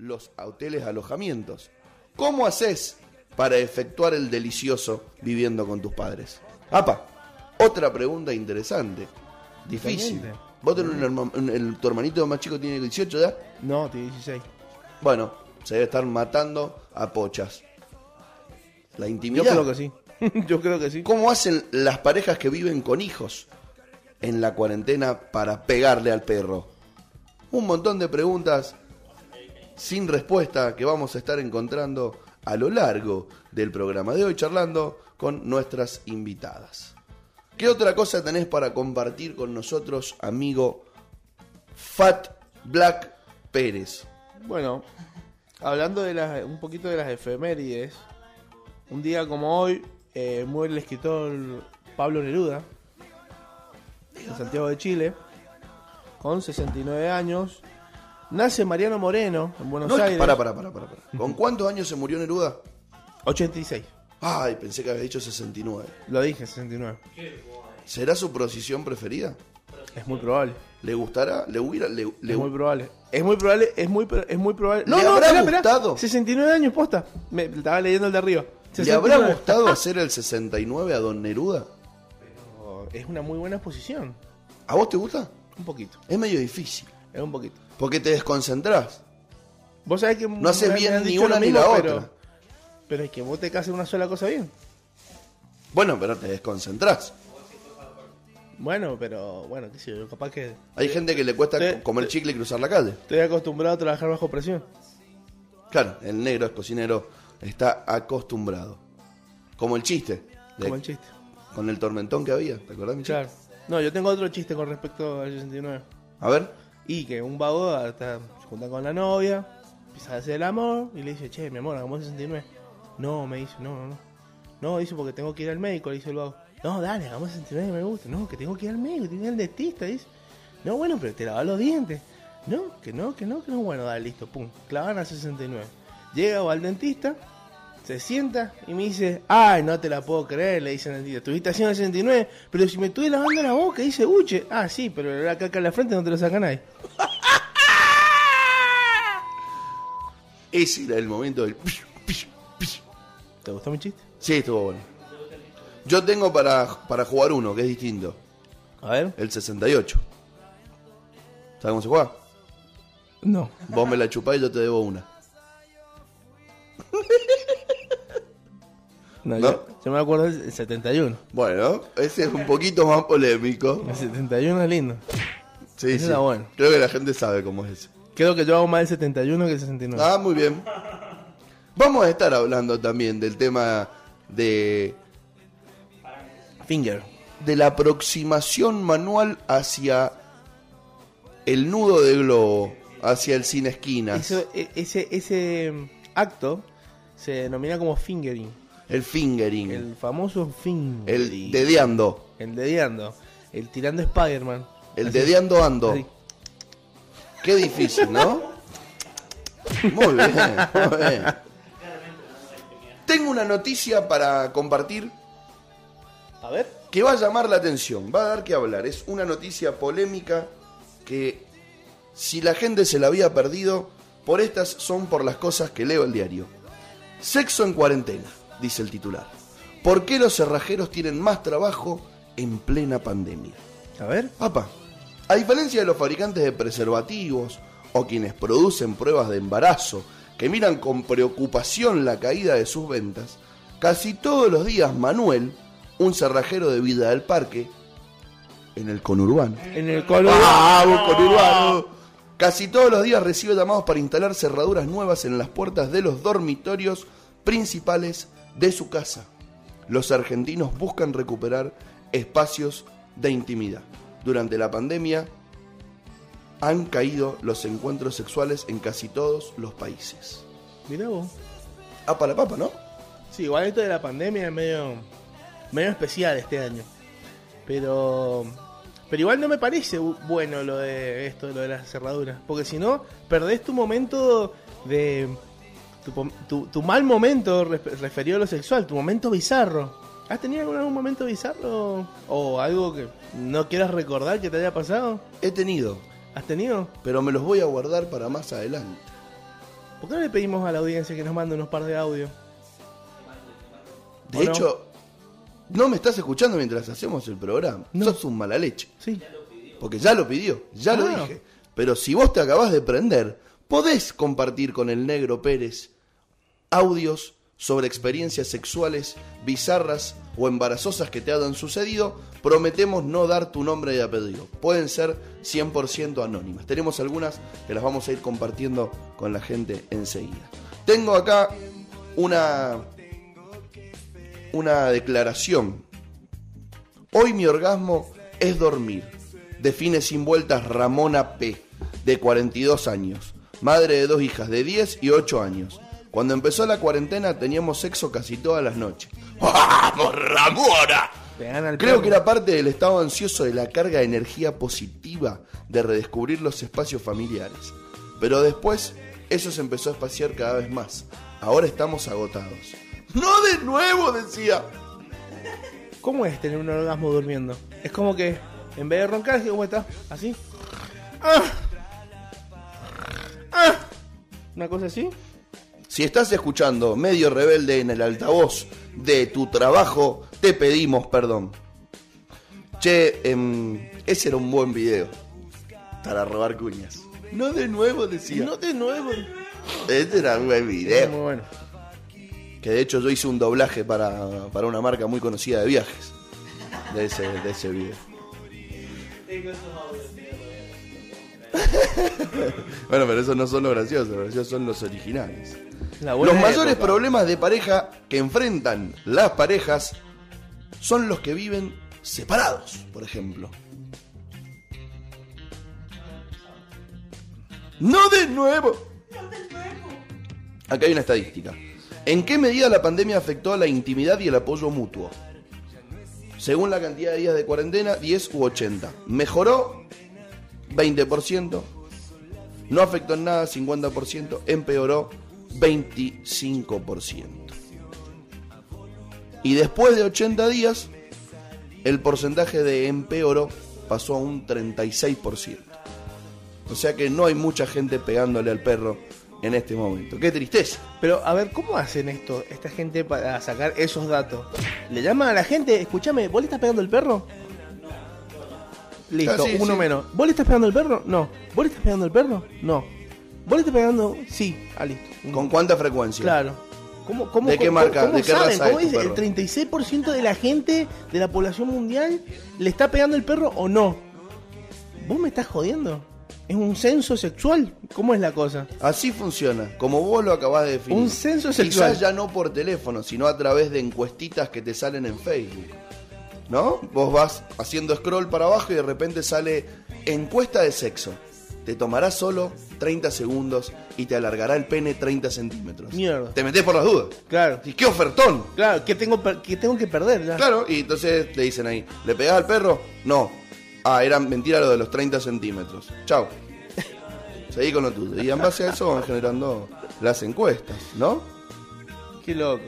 los hoteles alojamientos. ¿Cómo haces para efectuar el delicioso viviendo con tus padres? Apa, otra pregunta interesante, difícil. ¿Vos tenés un herma- un- el, tu hermanito más chico tiene 18 ya? No, tiene 16. Bueno, se debe estar matando a pochas. La Yo intimidad. creo que sí. Yo creo que sí. ¿Cómo hacen las parejas que viven con hijos en la cuarentena para pegarle al perro? Un montón de preguntas sin respuesta que vamos a estar encontrando a lo largo del programa de hoy charlando con nuestras invitadas. ¿Qué otra cosa tenés para compartir con nosotros, amigo Fat Black Pérez? Bueno, hablando de las, un poquito de las efemérides, un día como hoy eh, muere el escritor Pablo Neruda, de Santiago de Chile, con 69 años. Nace Mariano Moreno en Buenos No, Aires. para, para, para, para. ¿Con cuántos años se murió Neruda? 86, Ay, pensé que había dicho 69. lo dije, 69. ¿Será su posición preferida? Es muy probable. ¿Le gustará? ¿Le hubiera? Le, le- Es muy probable. Es muy probable, es muy, pro- es muy probable. ¿Le habrá gustado? 69 años posta. Me estaba leyendo el de arriba. ¿Le habrá 69. gustado hacer el 69 a Don Neruda? Oh, Es una muy buena exposición. ¿A vos te gusta? Un poquito. Es medio difícil. Es un poquito. Porque te desconcentrás. Vos sabés que No haces bien ni una ni la otra. Pero es que vos te haces una sola cosa bien. Bueno, pero te desconcentrás. Bueno, pero bueno, qué sé yo, capaz que Hay gente que le cuesta Te- comer chicle y cruzar la calle. estoy acostumbrado a trabajar bajo presión. Claro, el negro es cocinero, está acostumbrado. Como el chiste. de- Como el chiste. Con el tormentón que había, ¿te acordás, mi? Claro. No, yo tengo otro chiste con respecto al 69. A ver. Y que un vago está, se junta con la novia, empieza a hacer el amor y le dice, che, mi amor, hagamos el 69. No, me dice, no, no, no. No, dice porque tengo que ir al médico, le dice el vago. No, dale, hagamos el 69, me gusta. No, que tengo que ir al médico, tengo que ir al dentista, dice. No, bueno, pero te lavas los dientes. No, que no, que no, que no. Bueno, dale, listo, pum. Clavan a 69. Llega va al dentista, se sienta y me dice, ay, no te la puedo creer, le dice el dentista. Estuviste haciendo el 69, pero si me estuve lavando la boca, dice, uche. Ah, sí, pero la caca en la frente no te lo saca nadie. Ese era el momento del... pish, pish, pish. ¿Te gustó mi chiste? Sí, estuvo bueno. Yo tengo para, para jugar uno, que es distinto. A ver. El 68. ¿Sabes cómo se juega? No. Vos me la chupás y yo te debo una. No, ¿No? Yo, yo me acuerdo del 71. Bueno, ese es un poquito más polémico. El 71 es lindo. Sí, Ese sí. bueno. Creo que la gente sabe cómo es ese. Creo que yo hago más el 71 que el 69. Ah, muy bien. Vamos a estar hablando también del tema de, Finger. de la aproximación manual hacia el nudo de globo, hacia el sin esquinas, Eso, e- ese, ese mm, acto se denomina como fingering. el fingering, El famoso fingering. el dedeando, El dedeando. El tirando Spider-Man. el Así. dedeando ando. Así. Qué difícil, ¿no? Muy bien, muy bien. Tengo una noticia para compartir A ver. que va a llamar la atención, va a dar que hablar. Es una noticia polémica que si la gente se la había perdido, por estas son por las cosas que leo el diario. Sexo en cuarentena, dice el titular. ¿Por qué los cerrajeros tienen más trabajo en plena pandemia? A ver. Papá, a diferencia de los fabricantes de preservativos o quienes producen pruebas de embarazo que miran con preocupación la caída de sus ventas, casi todos los días Manuel, un cerrajero de vida del parque, en el conurbano. En el color. ¡Vamos, conurbano! Casi todos los días recibe llamados para instalar cerraduras nuevas en las puertas de los dormitorios principales de su casa. Los argentinos buscan recuperar espacios de intimidad. Durante la pandemia han caído los encuentros sexuales en casi todos los países. Mirá vos. Ah, para la papa, ¿no? Sí, igual esto de la pandemia es medio, medio especial este año. Pero, pero igual no me parece bu- bueno lo de esto, lo de las cerraduras. Porque si no, perdés tu momento de... Tu, tu- tu mal momento re- referido a lo sexual, tu momento bizarro. ¿Has tenido algún, algún momento bizarro? ¿O algo que no quieras recordar que te haya pasado? He tenido, ¿Has tenido? pero me los voy a guardar para más adelante. ¿Por qué no le pedimos a la audiencia que nos mande unos par de audio? De ¿O no? hecho, no me estás escuchando mientras hacemos el programa. No. Sos un mala leche. Sí. Porque ya lo pidió, ya lo Ah. dije. Pero si vos te acabás de prender, podés compartir con el negro Pérez audios sobre experiencias sexuales bizarras o embarazosas que te hayan sucedido. Prometemos no dar tu nombre y apellido. Pueden ser 100% anónimas. Tenemos algunas que las vamos a ir compartiendo con la gente enseguida. Tengo acá una, una declaración Hoy mi orgasmo es dormir. Define sin vueltas Ramona P., de 42 años, madre de dos hijas de 10 y 8 años. Cuando empezó la cuarentena teníamos sexo casi todas las noches. ¡Vamos, Ramona! Creo perro. que era parte del estado ansioso de la carga de energía positiva de redescubrir los espacios familiares. Pero después eso se empezó a espaciar cada vez más. Ahora estamos agotados. ¡No de nuevo! decía. ¿Cómo es tener un orgasmo durmiendo? Es como que en vez de roncar, ¿cómo está? ¿Así? ¡Ah! ¡Ah! ¿Una cosa así? Si estás escuchando medio rebelde en el altavoz de tu trabajo, te pedimos perdón. Che, em, ese era un buen video. Para robar cuñas. No de nuevo, decía. No de nuevo. Este era un buen Muy video. bueno. Que de hecho yo hice un doblaje para, para una marca muy conocida de viajes. De ese, de ese video. bueno, pero esos no son los graciosos, los graciosos son los originales. Los mayores época. problemas de pareja que enfrentan las parejas son los que viven separados, por ejemplo. No de nuevo. Acá hay una estadística. ¿En qué medida la pandemia afectó a la intimidad y el apoyo mutuo? Según la cantidad de días de cuarentena, 10 u 80. ¿Mejoró? 20%. No afectó en nada, 50%. Empeoró, 25%. Y después de 80 días, el porcentaje de empeoró pasó a un 36%. O sea que no hay mucha gente pegándole al perro en este momento. ¡Qué tristeza! Pero, a ver, ¿cómo hacen esto, esta gente para sacar esos datos? ¿Le llaman a la gente? Escúchame, ¿vos le estás pegando el perro? Listo, Ah, sí, uno sí. menos. ¿Vos le estás pegando el perro? No. ¿Vos le estás pegando el perro? No. ¿Vos le estás pegando? Sí. Ah, listo. ¿Con cuánta frecuencia? Claro. ¿Cómo, cómo, ¿De qué cómo- marca? ¿De qué saben? raza es ¿Cómo perro? ¿El 36% de la gente de la población mundial le está pegando el perro o no? ¿Vos me estás jodiendo? ¿Es un censo sexual? ¿Cómo es la cosa? Así funciona, como vos lo acabás de definir. Un censo sexual. Quizás ya no por teléfono, sino a través de encuestitas que te salen en Facebook. ¿No? Vos vas haciendo scroll para abajo y de repente sale encuesta de sexo. Te tomará solo 30 segundos y te alargará el pene 30 centímetros. Mierda. Te metés por las dudas. Claro. ¿Y qué ofertón? Claro, ¿qué tengo, per- qué tengo que perder ya? Claro, y entonces te dicen ahí, ¿le pegás al perro? No. Ah, era mentira lo de los 30 centímetros. Chao. Seguí con lo tuyo. Y en base a eso van generando las encuestas, ¿no? Qué loco.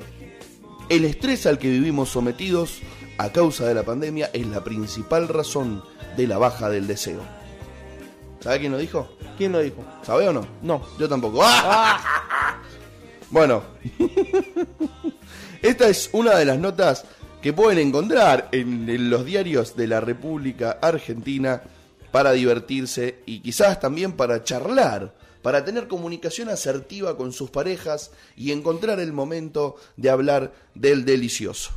El estrés al que vivimos sometidos a causa de la pandemia es la principal razón de la baja del deseo. ¿Sabe quién lo dijo? ¿Quién lo dijo? ¿Sabe o no? No. Yo tampoco. ¡Ah! Bueno, esta es una de las notas que pueden encontrar en, en los diarios de la República Argentina para divertirse y quizás también para charlar, para tener comunicación asertiva con sus parejas y encontrar el momento de hablar del delicioso.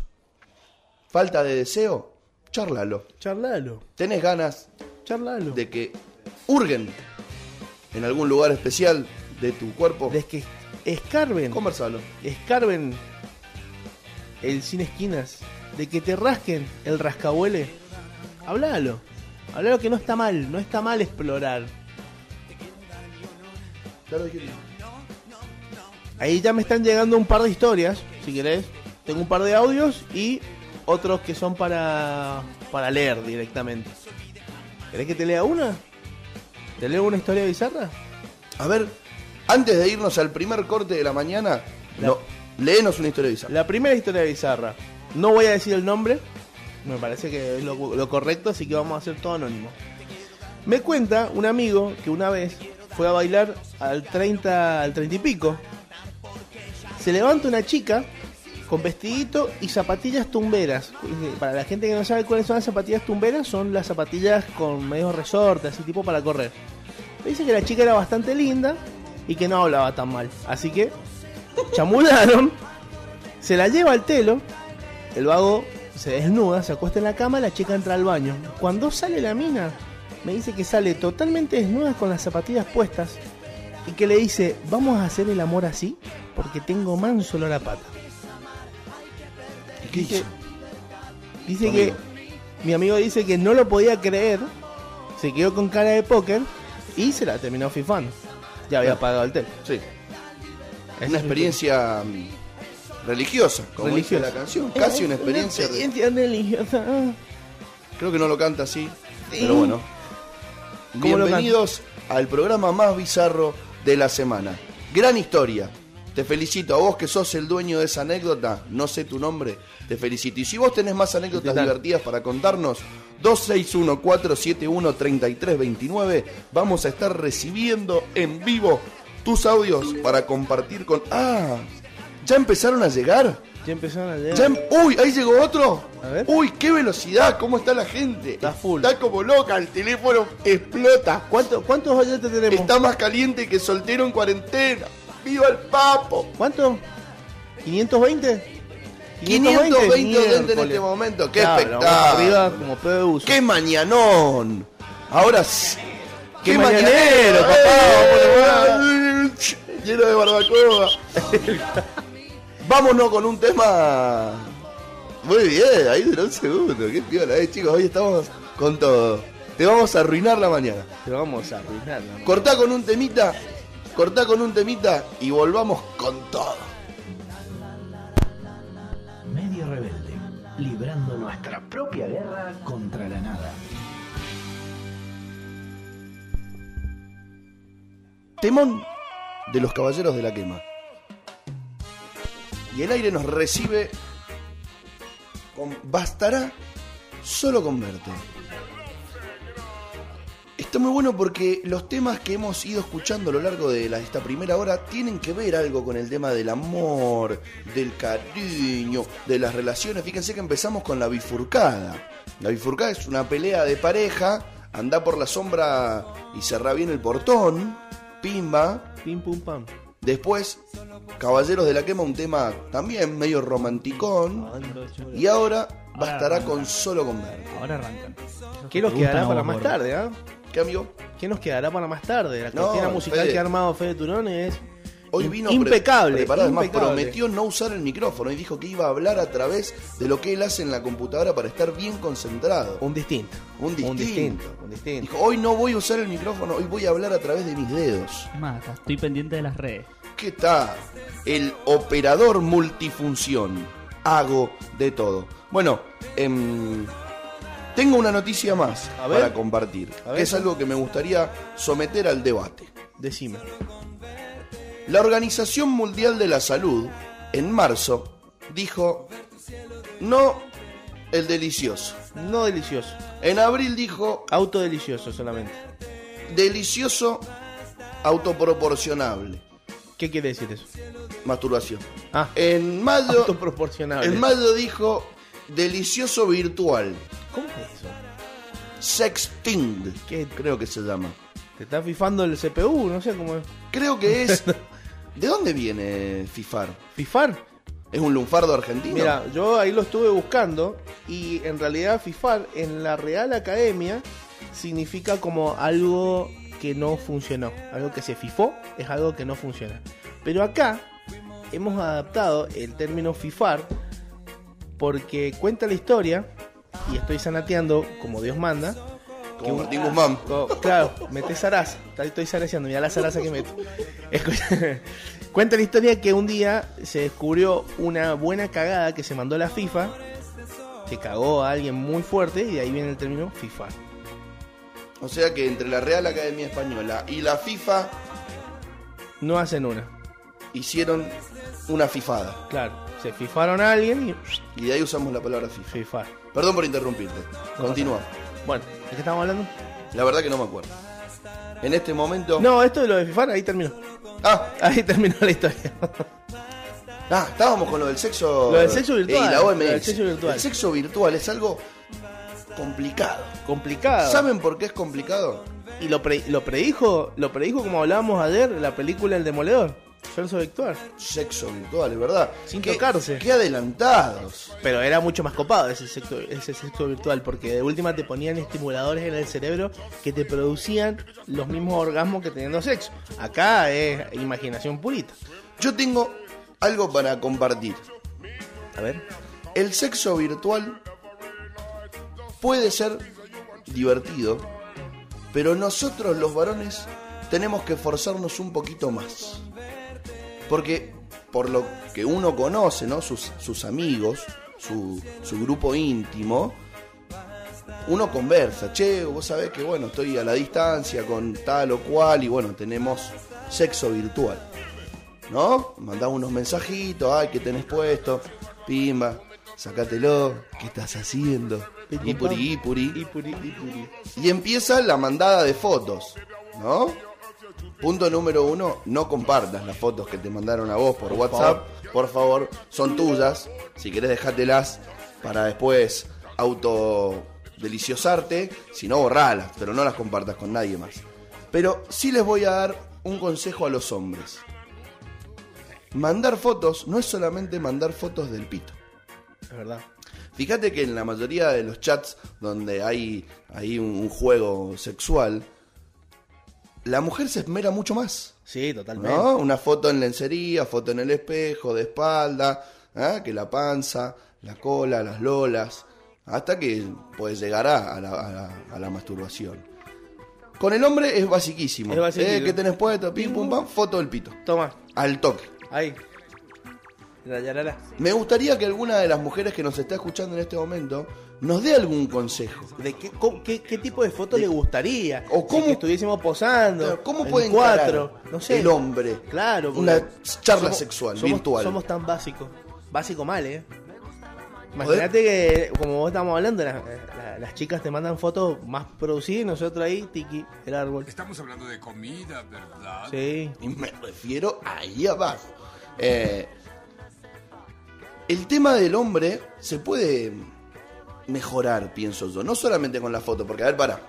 ¿Falta de deseo? Charlalo. Charlalo. ¿Tenés ganas Charlalo. de que hurguen en algún lugar especial de tu cuerpo? De que escarben. Conversalo. Escarben el sin esquinas. De que te rasquen el rascahuele. Hablalo. Hablalo que no está mal. No está mal explorar. Ahí ya me están llegando un par de historias, si querés. Tengo un par de audios y otros que son para, para leer directamente. ¿Querés que te lea una? ¿Te leo una historia bizarra? A ver, antes de irnos al primer corte de la mañana, La- no, léenos una historia bizarra. La primera historia bizarra. No voy a decir el nombre. Me parece que es lo, lo correcto, así que vamos a hacer todo anónimo. Me cuenta un amigo que una vez fue a bailar al 30, al 30 y pico. Se levanta una chica con vestidito y zapatillas tumberas. Para la gente que no sabe cuáles son las zapatillas tumberas, son las zapatillas con medio resorte, así tipo para correr. Dice que la chica era bastante linda y que no hablaba tan mal. Así que chamularon, se la lleva al telo, el vago se desnuda, se acuesta en la cama, la chica entra al baño. Cuando sale la mina, me dice que sale totalmente desnuda con las zapatillas puestas y que le dice, vamos a hacer el amor así porque tengo manso olor a pata. ¿Y qué Dice, hizo? dice que amigo. mi amigo dice que no lo podía creer, se quedó con cara de póker y se la terminó fifando. Ya había Claro. pagado el tel. Sí. Esa Una es experiencia mm, religiosa, como dice Religiosa. la canción. Casi una experiencia. experiencia religiosa. ah. Creo que no lo canta así, Sí. pero bueno. ¿Cómo lo Bienvenidos al programa más bizarro de la semana. Gran historia. Te felicito a vos que sos el dueño de esa anécdota. No sé tu nombre. Te felicito. Y si vos tenés más anécdotas divertidas para contarnos, 261-471-3329. Vamos a estar recibiendo en vivo tus audios para compartir con. ¡Ah! ¿Ya empezaron a llegar? Ya empezaron a llegar. Ya em- ¡Uy! ¿Ahí llegó otro? A ver. ¡Uy! ¡Qué velocidad! ¿Cómo está la gente? Está full. Está como loca, el teléfono explota. ¿Cuánto- ¿Cuántos oyentes tenemos? Está más caliente que soltero en cuarentena. ¡Viva el papo! ¿Cuánto? ¿520? 520 oyentes en Miércoles. este momento. ¡Qué Claro, espectáculo! como uso. ¡Qué mañanón! Ahora sí. ¡Qué, ¡Qué mañanero, mañanero, papá! ¡Eh! Lleno de barbacoa. Vámonos con un tema. Muy bien, ahí duró un segundo. Qué piola, eh, chicos. Hoy estamos con todo. Te vamos a arruinar la mañana. Pero vamos a arruinarla. ¿no? Cortá con un temita, cortá con un temita y volvamos con todo. Medio rebelde, librando nuestra propia guerra contra la nada. Temón de los caballeros de la quema. Y el aire nos recibe con bastará solo con verte. Está muy bueno porque los temas que hemos ido escuchando a lo largo de la- esta primera hora tienen que ver algo con el tema del amor, del cariño, de las relaciones. Fíjense que empezamos con la bifurcada. La bifurcada es una pelea de pareja, anda por la sombra y cerra bien el portón, pimba. Pim pum pam. Después, Caballeros de la Quema, un tema también medio romanticón. Y ahora bastará con solo con verte. Ahora arrancan. ¿Qué nos quedará para más tarde, ah? ¿Qué amigo? ¿Qué nos quedará para más tarde? La No, cortina musical Fede. que ha armado Fede Turón es Hoy vino pre- impecable. además impecable. prometió no usar el micrófono y dijo que iba a hablar a través de lo que él hace en la computadora para estar bien concentrado. Un distinto. Un distinto. Un distinto. Un distinto. Dijo, hoy no voy a usar el micrófono, hoy voy a hablar a través de mis dedos. Mata, estoy pendiente de las redes. ¿Qué tal? El operador multifunción. Hago de todo. Bueno, em, tengo una noticia más A ver. para compartir. A ver. que es algo que me gustaría someter al debate. Decime. La Organización Mundial de la Salud, en marzo, dijo, no el delicioso. No delicioso. En abril dijo, Auto delicioso solamente. delicioso autoproporcionable. ¿Qué quiere decir eso? Masturbación. Ah, En mayo, autoproporcionable. en mayo dijo, delicioso virtual. ¿Cómo es eso? Sexting, ¿Qué? creo que se llama. ¿Te está fifando el CPU? No sé cómo es. Creo que es... ¿De dónde viene FIFAR? ¿Fifar? ¿Es un lunfardo argentino? Mira, yo ahí lo estuve buscando y en realidad FIFAR en la Real Academia significa como algo que no funcionó. Algo que se fifó es algo que no funciona. Pero acá hemos adaptado el término FIFAR porque cuenta la historia y estoy sanateando como Dios manda. Como Martín Guzmán. Co- Claro, metes zaraza. Estoy- zaraseando, mira la zaraza que meto. Escucha, Cuenta la historia que un día se descubrió una buena cagada que se mandó la FIFA, que cagó a alguien muy fuerte y de ahí viene el término FIFA. O sea que entre la Real Academia Española y la FIFA No hacen una, hicieron una fifada. claro. Se fifaron a alguien y Y de ahí usamos la palabra FIFA. fifar. Perdón por interrumpirte. Continúa. Bueno, ¿de qué estamos hablando? La verdad que no me acuerdo. en este momento. No, esto de lo de FIFA, ahí terminó. Ah, Ahí terminó la historia. ah, estábamos con lo del sexo. Lo del sexo virtual, Y la OMS. lo del sexo virtual. El sexo virtual es algo complicado. Complicado. ¿Saben por qué es complicado? Y lo, pre- lo predijo, lo predijo como hablábamos ayer, la película El Demoledor. Sexo virtual. Sexo virtual, es verdad. Sin Qué- tocarse. Qué adelantados. Pero era mucho más copado ese sexo, ese sexo virtual, porque de última te ponían estimuladores en el cerebro que te producían los mismos orgasmos que teniendo sexo. Acá es imaginación purita. Yo tengo algo para compartir. A ver. El sexo virtual puede ser divertido, pero nosotros los varones tenemos que esforzarnos un poquito más. Porque por lo que uno conoce, ¿no? Sus, sus amigos, su, su grupo íntimo, uno conversa, che, vos sabés que bueno, estoy a la distancia con tal o cual y bueno, tenemos sexo virtual. ¿No? Mandás unos mensajitos, ay, ¿qué tenés puesto? Pimba, sacátelo, ¿qué estás haciendo? Ipuri, ipuri. Ipuri, ipuri. Y empieza la mandada de fotos, ¿no? Punto número uno, no compartas las fotos que te mandaron a vos por, WhatsApp, por favor, son tuyas. Si querés dejártelas para después auto deliciosarte, si no borralas, pero no las compartas con nadie más. Pero sí les voy a dar un consejo a los hombres. Mandar fotos no es solamente mandar fotos del pito. Es verdad. Fíjate que en la mayoría de los chats donde hay, hay un, un juego sexual, la mujer se esmera mucho más. Sí, totalmente. ¿no? Una foto en lencería, foto en el espejo, de espalda, ¿ah? que la panza, la cola, las lolas, hasta que pues llegará a la, a la- a la masturbación. Con el hombre es basiquísimo. Es basiquísimo. Eh, ¿Qué tenés puesto? Pim, pum, pam, foto del pito. Toma, Al toque. ahí. La. Me gustaría que alguna de las mujeres que nos está escuchando en este momento nos dé algún consejo. ¿De qué, cómo- qué, qué tipo de foto le gustaría? O Si cómo- que estuviésemos posando. ¿Cómo en puede cuatro, no sé. el hombre Claro, una charla sexual somos, virtual? Somos tan básicos. Básico mal, ¿eh? Imagínate que, como vos estamos hablando, la- la- las chicas te mandan fotos más producidas y nosotros ahí, tiki, el árbol. Estamos hablando de comida, ¿verdad? Sí. Y me refiero ahí abajo. Eh, el tema del hombre se puede mejorar, pienso yo. No solamente con la foto, porque a ver, para.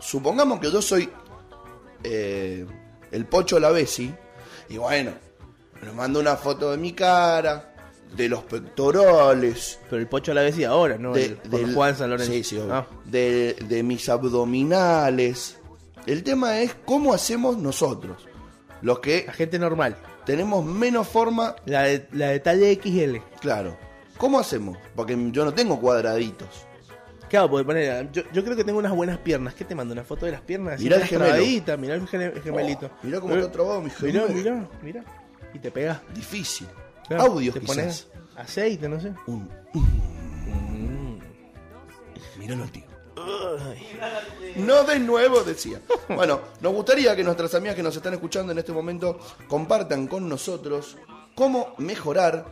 Supongamos que yo soy eh, el Pocho Lavesi, y bueno, me mando una foto de mi cara, de los pectorales, Pero el pocho a la y ahora, ¿no? de, El- por del- Juan San Lorenzo. sí, sí. Ah, de, de mis abdominales. El tema es cómo hacemos nosotros, los que la gente normal. Tenemos menos forma, La de, la de talle XL. claro. ¿Cómo hacemos? Porque yo no tengo cuadraditos. Claro, porque poner, yo, yo creo que tengo unas buenas piernas. ¿Qué te mando? ¿Una foto de las piernas? Mirá el gemelo. Mirá el el gemelito. Oh, mirá cómo está trabado mi Mirá, gemelo. mirá, mirá. Y te pegas. Difícil. Claro, Audios te quizás. pones aceite, no sé. Un- Míralo al tío. No de nuevo, decía. Bueno, nos gustaría que nuestras amigas que nos están escuchando en este momento compartan con nosotros cómo mejorar.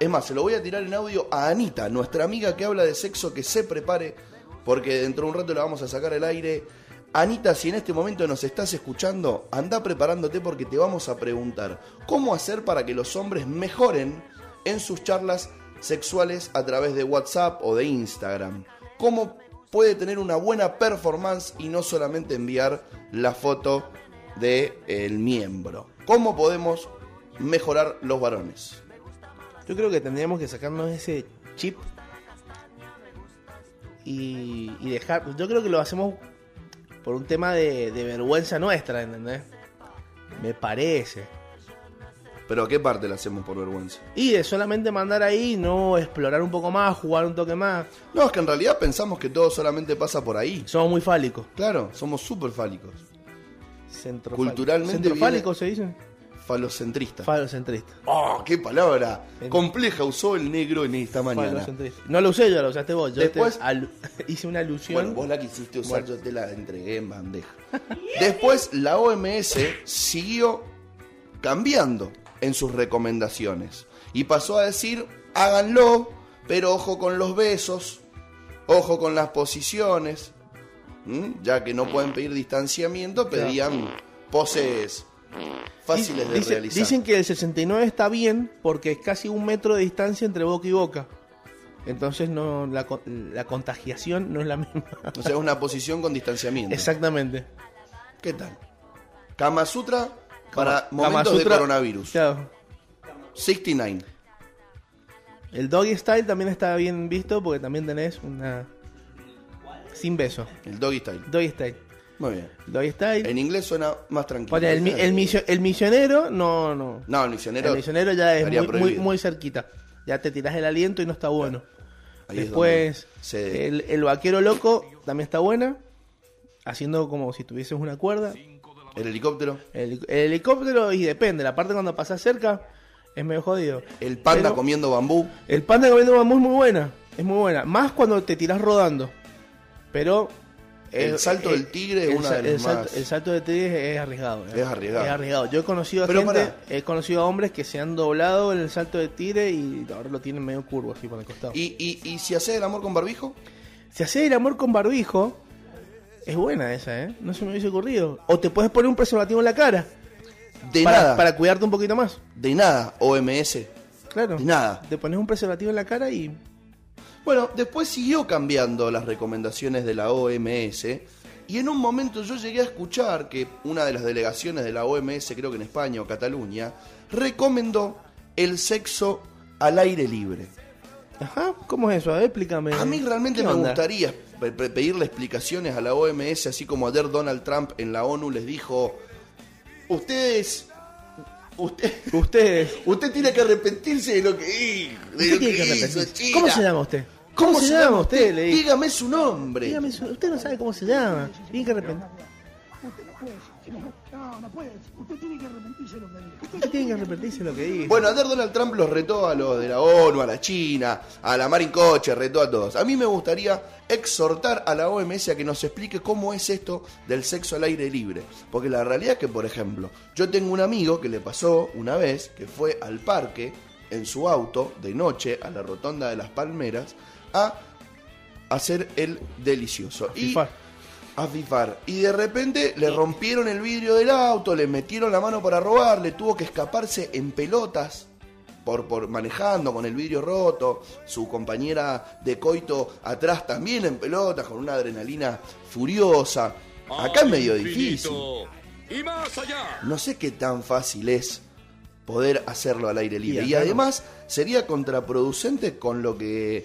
Es más, se lo voy a tirar en audio a Anita, nuestra amiga que habla de sexo, que se prepare, porque dentro de un rato la vamos a sacar al aire. Anita, si en este momento nos estás escuchando, anda preparándote porque te vamos a preguntar cómo hacer para que los hombres mejoren en sus charlas sexuales a través de WhatsApp o de Instagram. ¿Cómo puede tener una buena performance y no solamente enviar la foto del el miembro? ¿Cómo podemos mejorar los varones? Yo creo que tendríamos que sacarnos ese chip y, y dejar. Yo creo que lo hacemos por un tema de, de vergüenza nuestra, ¿entendés? Me parece. Pero ¿qué parte la hacemos por vergüenza? Y de solamente mandar ahí, no explorar un poco más, jugar un toque más. No, es que en realidad pensamos que todo solamente pasa por ahí. Somos muy fálicos. Claro, somos súper fálicos. Centrofálicos. Culturalmente Centrofálicos se dicen. Falocentristas. Falocentristas. ¡Oh, qué palabra! Compleja usó el negro en esta mañana. No lo usé yo, lo usaste vos. Yo Después- te hice una alusión. Bueno, vos la quisiste usar, Bueno. yo te la entregué en bandeja. Después, la OMS siguió cambiando en sus recomendaciones y pasó a decir, háganlo, pero ojo con los besos, ojo con las posiciones. Ya que no pueden pedir distanciamiento, pedían poses fáciles de Dice- realizar. Dicen que el 69 está bien porque es casi un metro de distancia entre boca y boca. Entonces no la, la contagiación no es la misma. O sea, es una posición con distanciamiento. Exactamente. ¿Qué tal? Kama Sutra para momentos de coronavirus. Claro. 69. El doggy style también está bien visto porque también tenés una... Sin beso. El doggy style. Doggy style. Muy bien. Doggy style. En inglés suena más tranquilo. El, mi- el, misio- el misionero, no, no. No, el misionero. El misionero ya es estaría muy, muy, prohibido. muy cerquita. Ya te tirás el aliento y no está bueno. Ahí es Después, donde se- el, el vaquero loco también está buena. Haciendo como si tuvieses una cuerda. El helicóptero. El, el helicóptero, y depende. La parte cuando pasas cerca es medio jodido. El panda Pero comiendo bambú. El panda comiendo bambú es muy buena. Es muy buena. Más cuando te tirás rodando. Pero. El salto del tigre es una de las el salto, más- el salto del tigre es arriesgado. ¿eh? Es arriesgado. Es arriesgado. Yo he conocido a Pero gente, pará. he conocido a hombres que se han doblado en el salto del tigre y ahora lo tienen medio curvo así por el costado. ¿Y, y, y si haces el amor con barbijo? Si haces el amor con barbijo, es buena esa, ¿eh? No se me hubiese ocurrido. O te puedes poner un preservativo en la cara De para, nada. para cuidarte un poquito más. De nada. OMS. Claro. De nada. Te pones un preservativo en la cara y. Bueno, después siguió cambiando las recomendaciones de la OMS y en un momento yo llegué a escuchar que una de las delegaciones de la OMS, creo que en España o Cataluña, recomendó el sexo al aire libre. Ajá, ¿cómo es eso? A ver, explícame. A mí realmente ¿Qué me onda? gustaría pe- pe- pedirle explicaciones a la OMS, así como ayer Donald Trump en la ONU les dijo, ustedes... Usted, Ustedes. usted tiene que arrepentirse de lo que de ¿Usted lo tiene que hizo, arrepentirse? China". ¿Cómo se llama usted? ¿Cómo, se, llama usted? Le. Dígame su nombre. Dígame, su- usted no sabe cómo se llama. Tiene que arrepentir. Usted tiene que arrepentirse de lo que. Usted tiene que arrepentirse lo que. Bueno, ayer Donald Trump los retó a los de la ONU, a la China, a la Marin Coche, retó a todos. A mí me gustaría exhortar a la OMS a que nos explique cómo es esto del sexo al aire libre. Porque la realidad es que, por ejemplo, yo tengo un amigo que le pasó una vez que fue al parque en su auto de noche a la rotonda de las Palmeras a hacer el delicioso. Y. a fifar. Y de repente le rompieron el vidrio del auto, le metieron la mano para robarle, tuvo que escaparse en pelotas por, por manejando con el vidrio roto, su compañera de coito atrás también en pelotas, con una adrenalina furiosa. Acá es medio difícil. Y más allá. No sé qué tan fácil es poder hacerlo al aire libre. Y además sería contraproducente con lo que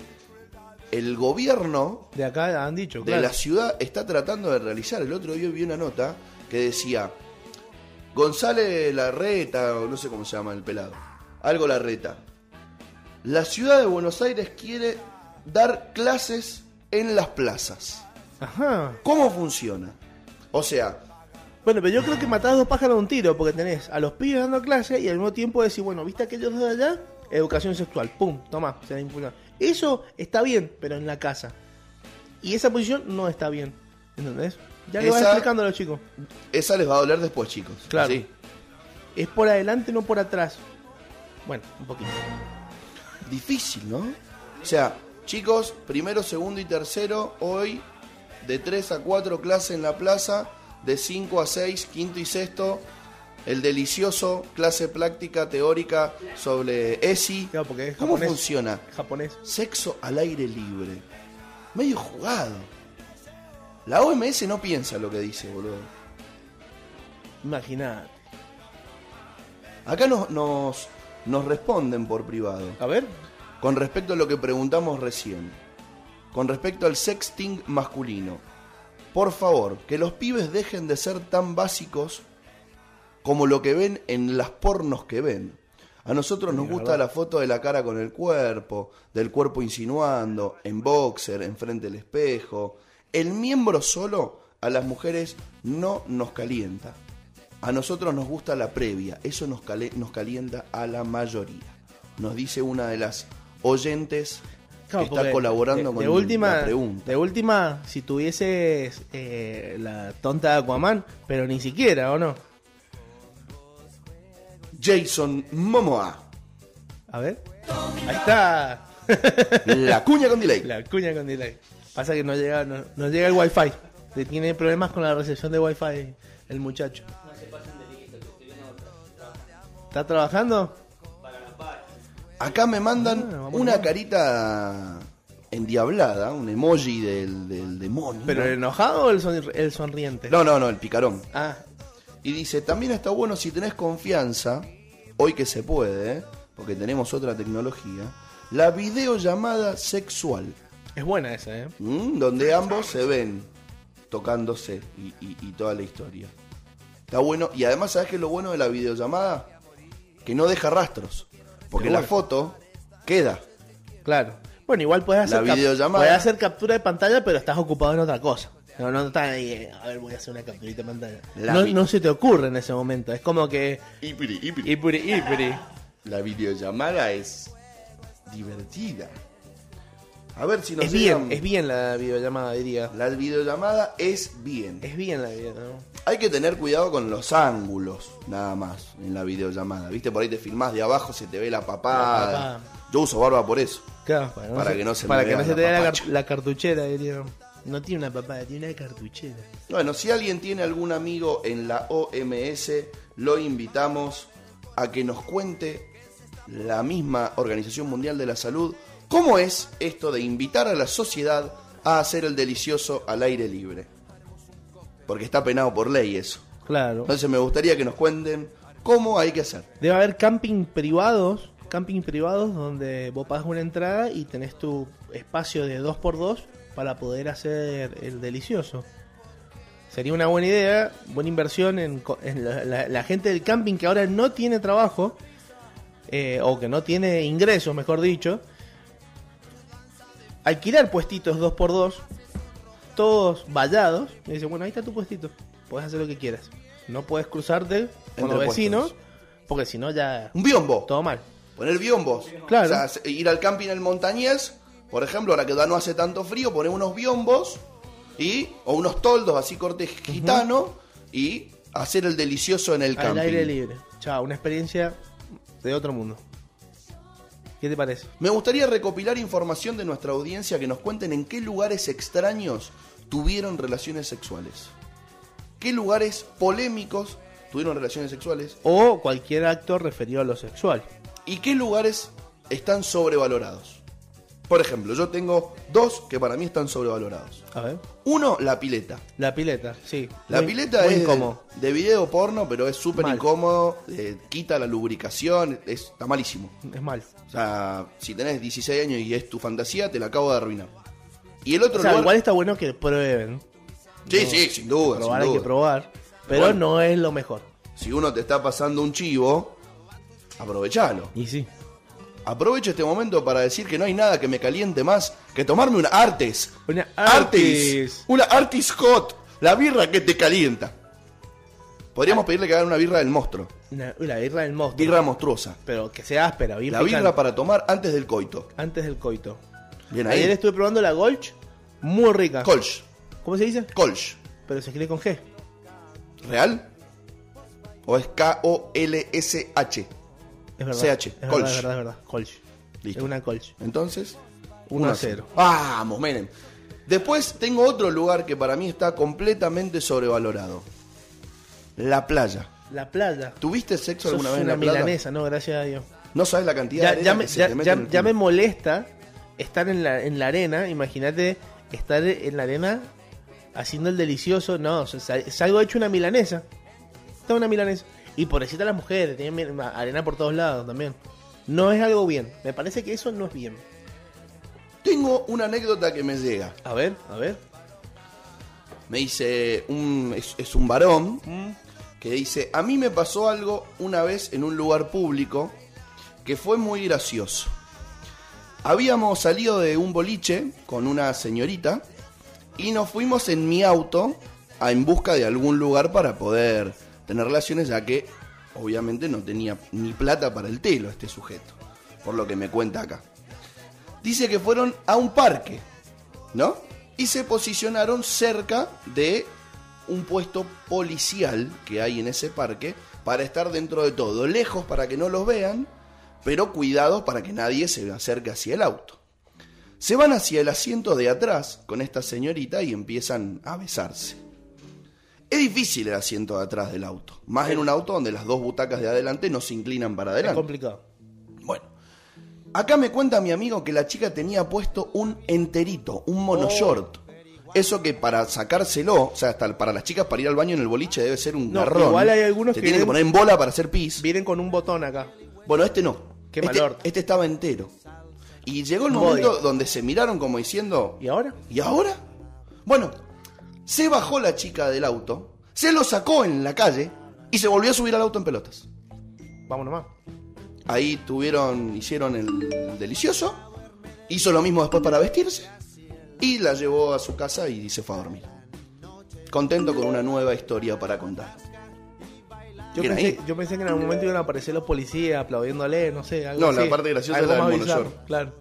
el gobierno De acá han dicho, de claro. la ciudad está tratando de realizar. El otro día vi una nota que decía González Larreta, o no sé cómo se llama el pelado, algo Larreta. La ciudad de Buenos Aires quiere dar clases en las plazas. Ajá. ¿Cómo funciona? O sea, Bueno, pero yo creo que matás dos pájaros de un tiro, porque tenés a los pibes dando clase y al mismo tiempo decir, bueno, ¿viste aquellos dos de allá? Educación sexual, pum, toma, se la impulsa. Eso está bien, pero en la casa. Y esa posición no está bien, ¿entendés? Ya vas Esa- explicando a los chicos. esa les va a doler después, chicos. Claro. Así. Es por adelante, no por atrás. Bueno, un poquito. Difícil, ¿no? O sea, chicos, primero, segundo y tercero, hoy de 3 a 4 clases en la plaza, de 5 a 6, quinto y sexto, el delicioso clase práctica teórica sobre ESI. Claro, porque es ¿Cómo japonés. funciona? Japonés. Sexo al aire libre. Medio jugado. La OMS no piensa lo que dice, boludo. Imagínate. Acá nos, nos, nos responden por privado. A ver. Con respecto a lo que preguntamos recién, con respecto al sexting masculino, por favor, que los pibes dejen de ser tan básicos como lo que ven en las pornos que ven. A nosotros nos gusta la foto de la cara con el cuerpo, del cuerpo insinuando, en boxer, enfrente del espejo. El miembro solo a las mujeres no nos calienta. A nosotros nos gusta la previa, eso nos, nos calienta a la mayoría. Nos dice una de las oyentes que está colaborando de, con de última, la pregunta. De última, si tuvieses eh, la tonta de Aquaman, pero ni siquiera, ¿o no? Jason Momoa, A ver. Ahí está. la cuña con delay. La cuña con delay. Pasa que no llega, no, no llega el wifi. Tiene problemas con la recepción de wifi el muchacho. ¿Está trabajando? Acá me mandan Ah, una carita endiablada, un emoji del, del demonio. ¿Pero el enojado o el, el sonriente? No, no, no, el picarón. Ah, Y dice, también está bueno si tenés confianza, hoy que se puede, ¿eh? porque tenemos otra tecnología, la videollamada sexual, es buena esa, ¿eh? ¿m? donde ambos se ven tocándose y, y- y toda la historia. Está bueno, y además, ¿sabes qué es lo bueno de la videollamada? Que no deja rastros, porque la foto queda. Claro. Bueno, igual puedes hacer, La videollamada. puedes hacer captura de pantalla, pero estás ocupado en otra cosa. No, no estás ahí, eh, a ver, voy a hacer una capturita de pantalla. La No, no se te ocurre en ese momento. Es como que. Ipiri, ipiri. Ipuri, ipuri. La videollamada es divertida. A ver si nos Es bien, es bien la videollamada, diría. La videollamada es bien. Es bien la videollamada. Hay que tener cuidado con los ángulos, nada más, en la videollamada. Viste, por ahí te filmás de abajo, se te ve la papada. La papada. Yo uso barba por eso. Claro, para, Para que no se me para que no se te vea la cartuchera, diría. No tiene una papada, tiene una cartuchera. Bueno, si alguien tiene algún amigo en la OMS, lo invitamos a que nos cuente la misma Organización Mundial de la Salud cómo es esto de invitar a la sociedad a hacer el delicioso al aire libre. Porque está penado por ley eso. Claro. Entonces me gustaría que nos cuenten cómo hay que hacer. Debe haber camping privados, camping privados donde vos pagas una entrada y tenés tu espacio de 2x2 para poder hacer el delicioso. Sería una buena idea, buena inversión en, en la, la- la gente del camping que ahora no tiene trabajo, eh, o que no tiene ingresos, mejor dicho. Alquilar puestitos 2x2, todos vallados, y dice, bueno, ahí está tu puestito, puedes hacer lo que quieras. No puedes cruzarte con los vecinos, porque si no ya Un biombo. todo mal. Poner biombos. Claro. O sea, se- ir al camping en Montañés, por ejemplo, ahora que ya no hace tanto frío, poner unos biombos y o unos toldos así corte gitano y hacer el delicioso en el Al camping. aire libre. Chao, una experiencia de otro mundo. ¿Qué te parece? Me gustaría recopilar información de nuestra audiencia que nos cuenten en qué lugares extraños tuvieron relaciones sexuales. ¿Qué lugares polémicos tuvieron relaciones sexuales? O cualquier acto referido a lo sexual. ¿Y qué lugares están sobrevalorados? Por ejemplo, yo tengo dos que para mí están sobrevalorados. A ver. Uno, la pileta. La pileta, sí. La Muy- pileta muy es de, incómodo. de video porno, pero es súper incómodo, eh, quita la lubricación, es- está malísimo. Es mal. O sea, si tenés 16 años y es tu fantasía, te la acabo de arruinar. Y el otro O sea, lugar... igual está bueno que prueben. Sí, No, sí, sin duda, Probar sin hay que duda. probar. Pero Bueno. no es lo mejor. Si uno te está pasando un chivo, aprovechalo. Y sí. Aprovecho este momento para decir que no hay nada que me caliente más que tomarme una Artes. Una Artis. Artis. Una Artis Hot. La birra que te calienta. Podríamos pedirle que hagan una birra del monstruo. Una- birra del monstruo. Birra monstruosa. Pero que sea áspera. bien La birra para tomar antes del coito. Antes del coito. Bien ahí. Ayer estuve probando la Golch. Muy rica. Kolsch. ¿Cómo se dice? Kolsch. Pero se escribe con G. ¿Real? ¿O es K-O-L-S-H? Es verdad. CH, Es verdad, Kolsch. es verdad, es verdad. Kolsch. Listo. Es una Kolsch. Entonces, 1 a 0. Vamos, Menem. Después tengo otro lugar que para mí está completamente sobrevalorado. La playa. La playa. ¿Tuviste sexo alguna vez en una la playa? milanesa, no, gracias a Dios. No sabes la cantidad Ya, de arena ya me, que se ya- te mete ya- en el ya me culo. molesta estar en la, en la arena. Imagínate estar en la arena haciendo el delicioso. No, o sea, sal- salgo hecho una milanesa. Está una milanesa. Y pobrecita las mujeres, tienen arena por todos lados también. No es algo bien. Me parece que eso no es bien. Tengo una anécdota que me llega. A ver, a ver. Me dice, un, es, es un varón que dice, a mí me pasó algo una vez en un lugar público que fue muy gracioso. Habíamos salido de un boliche con una señorita y nos fuimos en mi auto a, en busca de algún lugar para poder tener relaciones, ya que obviamente no tenía ni plata para el telo este sujeto, por lo que me cuenta acá. Dice que fueron a un parque, ¿no? Y se posicionaron cerca de un puesto policial que hay en ese parque para estar dentro de todo, lejos para que no los vean, pero cuidados para que nadie se acerque hacia el auto. Se van hacia el asiento de atrás con esta señorita y empiezan a besarse. Es difícil el asiento de atrás del auto, más en un auto donde las dos butacas de adelante no se inclinan para Es adelante. complicado. Bueno, acá me cuenta mi amigo que la chica tenía puesto un enterito, un mono short. Eso que para sacárselo, o sea, hasta para las chicas para ir al baño en el boliche debe ser un No, garrón. igual hay algunos Se que tiene que poner en bola para hacer pis. Vienen con un botón acá. Bueno, este no. Qué este, este estaba entero. Y llegó el Body. momento donde se miraron como diciendo, ¿Y ahora? ¿y ahora? Bueno, se bajó la chica del auto, se lo sacó en la calle y se volvió a subir al auto en pelotas. Vamos nomás. Ahí tuvieron, hicieron el delicioso, hizo lo mismo después para vestirse y la llevó a su casa y se fue a dormir. Contento con una nueva historia para contar. Yo pensé, yo pensé que en algún momento iban a aparecer los policías aplaudiéndole, no sé, algo No, la así. parte graciosa es la del bizarro. Claro.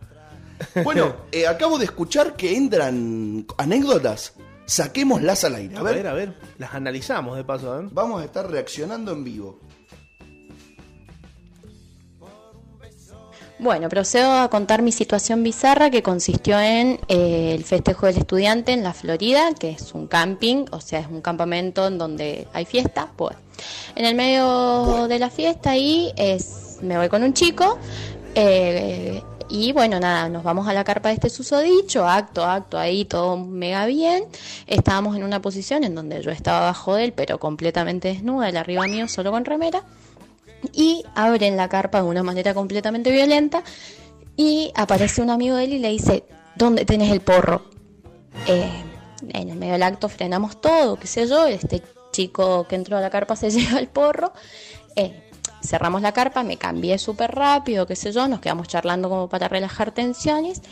Bueno, eh, acabo de escuchar que entran anécdotas. Saquémoslas al aire. A ver, a ver, las analizamos de paso, ¿eh? Vamos a estar reaccionando en vivo. Bueno, procedo a contar mi situación bizarra que consistió en eh, el festejo del estudiante en la Florida, que es un camping, o sea, es un campamento en donde hay fiesta. Pues, en el medio de la fiesta ahí es, me voy con un chico eh, y bueno, nada, nos vamos a la carpa de este susodicho, acto, acto ahí, todo mega bien. Estábamos en una posición en donde yo estaba abajo de él, pero completamente desnuda, él arriba mío solo con remera y abren la carpa de una manera completamente violenta y aparece un amigo de él y le dice, ¿dónde tenés el porro? Eh, en el medio del acto frenamos todo, qué sé yo, este chico que entró a la carpa se lleva el porro, eh, cerramos la carpa, me cambié súper rápido, qué sé yo, nos quedamos charlando como para relajar tensiones.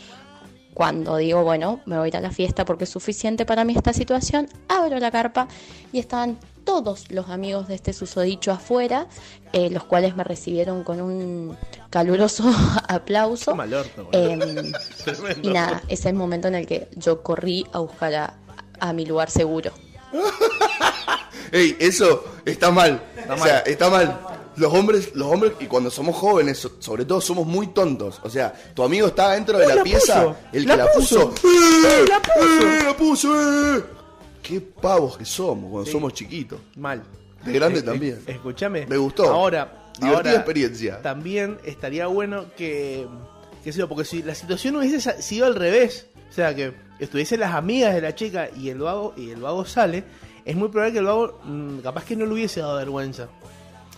Cuando digo, bueno, me voy a ir a la fiesta porque es suficiente para mí esta situación, abro la carpa y estaban todos los amigos de este susodicho afuera, eh, los cuales me recibieron con un caluroso aplauso. Qué mal orto, boludo. Em, y nada, ese es el momento en el que yo corrí a buscar a, a mi lugar seguro. Ey, eso está mal. Está o sea, mal. está mal. Los hombres, los hombres, y cuando somos jóvenes, so- sobre todo somos muy tontos. O sea, tu amigo está dentro de ¡Uh, la, la pieza, puso! el que ¡La puso! ¡Eh! ¡La puso! ¡Eh! ¡La puso! eh! Qué pavos que somos cuando somos chiquitos. Mal. De grande Eh, eh, también. Escúchame. Me gustó. Ahora, Divertida ahora experiencia. También estaría bueno que, que yo, porque si la situación hubiese sido al revés, o sea, que estuviesen las amigas de la chica y el vago y el vago sale, es muy probable que el vago mm, capaz que no le hubiese dado vergüenza.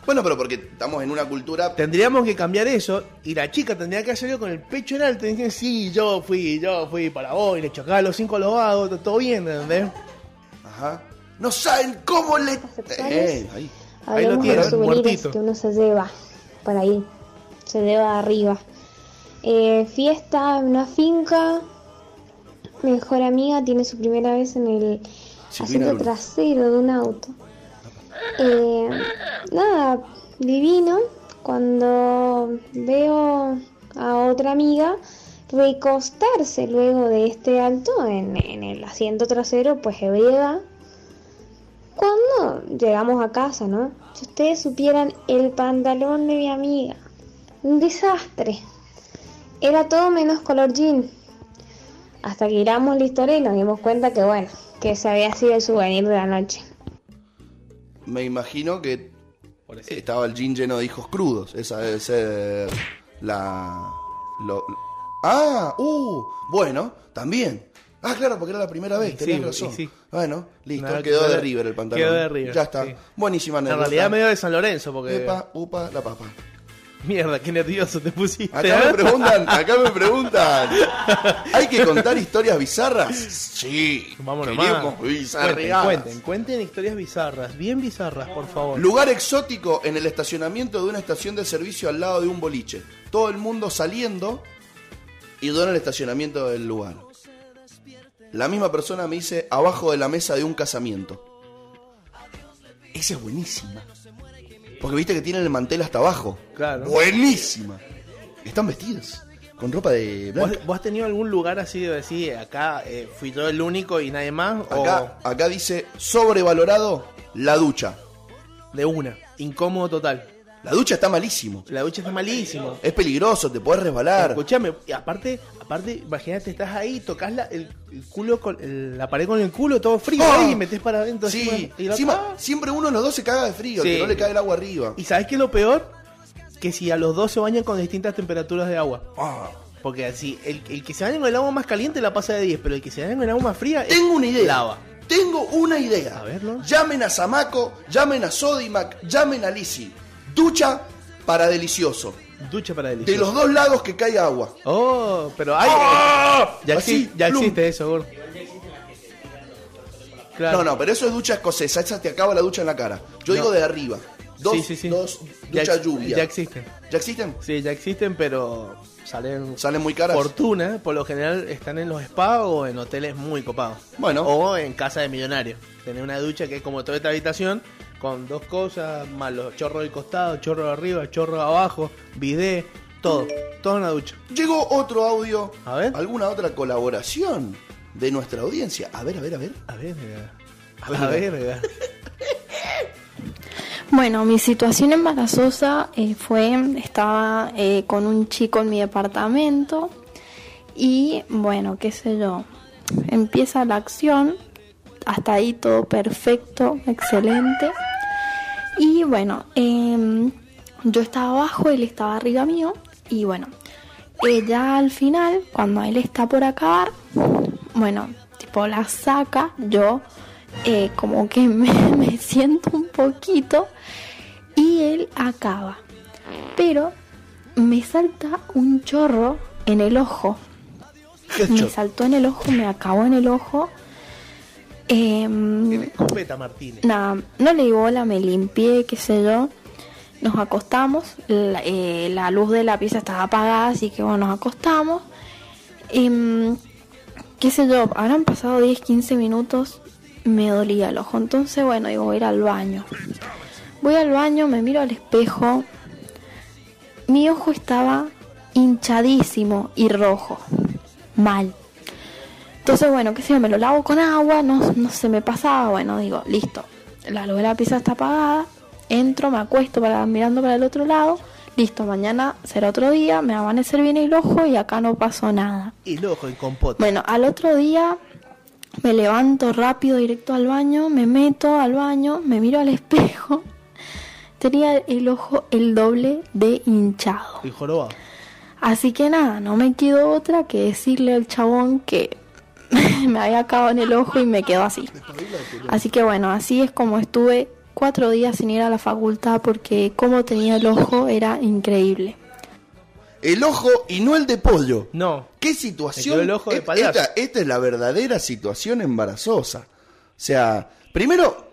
Bueno, pero porque estamos en una cultura. Tendríamos que cambiar eso y la chica tendría que hacerlo con el pecho en alto y decir, sí, yo fui, yo fui para vos y le chocaba a los cinco a los vagos, to- todo bien, ¿entendés? Ajá. No saben cómo le. Sexuales. Eh, ahí. Ahí lo souvenirs muertito. que uno se lleva por ahí. Se lleva arriba. Eh, fiesta en una finca. Mejor amiga tiene su primera vez en el Silvina asiento Luna. trasero de un auto. Eh, nada, divino. Cuando veo a otra amiga recostarse luego de este alto en, el asiento trasero, pues ebria. Cuando llegamos a casa, ¿no? Si ustedes supieran el pantalón de mi amiga, un desastre. Era todo menos color jean. Hasta que giramos la historia y nos dimos cuenta que, bueno, que ese había sido el souvenir de la noche. Me imagino que estaba el jean lleno de hijos crudos. Esa debe ser la. Lo, ah, uh, bueno, también. Ah, claro, porque era la primera vez, tenías sí, razón. sí. Bueno, listo, quedó quedó de River el pantalón. quedó de River, Ya está. sí. Buenísima En realidad medio de San Lorenzo, porque... Epa, upa, la papa. Mierda, qué nervioso te pusiste. Acá ¿eh? me preguntan, acá me preguntan. ¿Hay que contar historias bizarras? Sí. Vámonos queremos más. Cuenten, bizarreadas. cuenten, cuenten historias bizarras, bien bizarras, por favor. Lugar exótico en el estacionamiento de una estación de servicio al lado de un boliche. Todo el mundo saliendo y en el estacionamiento del lugar. La misma persona me dice abajo de la mesa de un casamiento. Esa es buenísima. Porque viste que tienen el mantel hasta abajo. Claro. Buenísima. Están vestidos con ropa de ¿Vos, blanca. vos has tenido algún lugar así de decir, acá eh, fui yo el único y nadie más? Acá, acá dice sobrevalorado la ducha. De una, incómodo total. La ducha está malísimo. La ducha está malísimo. Es peligroso, te puedes resbalar. Escuchame, y aparte, aparte, imagínate, estás ahí, tocas la, el, el culo con el- la pared con el culo, todo frío ¡Ah! ahí, y metes para adentro. Sí, encima, y, la- encima, ¡Ah! siempre uno de los dos se caga de frío, Sí. que no le cae el agua arriba. ¿Y sabes qué es lo peor? Que si a los dos se bañan con distintas temperaturas de agua. Ah. Porque así, el, el que se baña con el agua más caliente la pasa de 10, pero el que se baña con el agua más fría Tengo una idea. lava. Tengo una idea. A verlo. Llamen a Samaco, llamen a Sodimac, llamen a Lisi. Ducha para delicioso. Ducha para De delicioso. los dos lados que caiga agua. Oh, pero hay. ¡Ah! Ya, Así, ya plum. existe eso, gordo. Claro. No, no, pero eso es ducha escocesa. Esa te acaba la ducha en la cara. Yo No. digo de arriba. Dos, Sí, sí, sí. dos ducha lluvia. Ya existen. ¿Ya existen? Sí, ya existen, pero salen Salen muy caras. fortuna. Por lo general están en los spas o en hoteles muy copados. Bueno. O en casa de millonarios. Tener una ducha que es como toda esta habitación con dos cosas, más los chorros del costado, chorro de arriba, chorro de abajo, bidet, todo. Todo en una ducha. Llegó otro audio. A ver. ¿Alguna otra colaboración de nuestra audiencia? A ver, a ver, a ver. A ver, a A ver, ver. eh. Bueno, mi situación embarazosa eh, fue, estaba eh, con un chico en mi departamento y bueno, qué sé yo, empieza la acción, hasta ahí todo perfecto, excelente. Y bueno, em, yo estaba abajo, él estaba arriba mío y bueno, ella al final, cuando él está por acabar, bueno, tipo la saca, yo eh, como que me, me siento un poquito y él acaba. Pero me salta un chorro en el ojo. Me saltó en el ojo, me acabó en el ojo. Em, escopeta, Martínez. Nada, no le di bola, me limpié, qué sé yo. Nos acostamos, la, eh, la luz de la pieza estaba apagada, así que bueno, nos acostamos. Em, qué sé yo, habrán pasado 10, 15 minutos, me dolía el ojo. Entonces, bueno, digo, voy a ir al baño. Voy al baño, me miro al espejo. Mi ojo estaba hinchadísimo y rojo. Mal. Entonces, bueno, qué sé yo, me lo lavo con agua, no, no se me pasaba. Bueno, digo, listo. La luz de la pieza está apagada. Entro, me acuesto para, mirando para el otro lado. Listo, mañana será otro día, me va a amanecer bien el ojo y acá no pasó nada. Y el ojo, el compote. Bueno, al otro día me levanto rápido directo al baño, me meto al baño, me miro al espejo. Tenía el ojo el doble de hinchado. Jorobado. Así que nada, no me quedó otra que decirle al chabón que me había acabado en el ojo y me quedó así. Así que bueno, así es como estuve cuatro días sin ir a la facultad porque como tenía el ojo era increíble. El ojo y no el de pollo. No. ¿Qué situación? el ojo de esta, esta es la verdadera situación embarazosa. O sea, primero,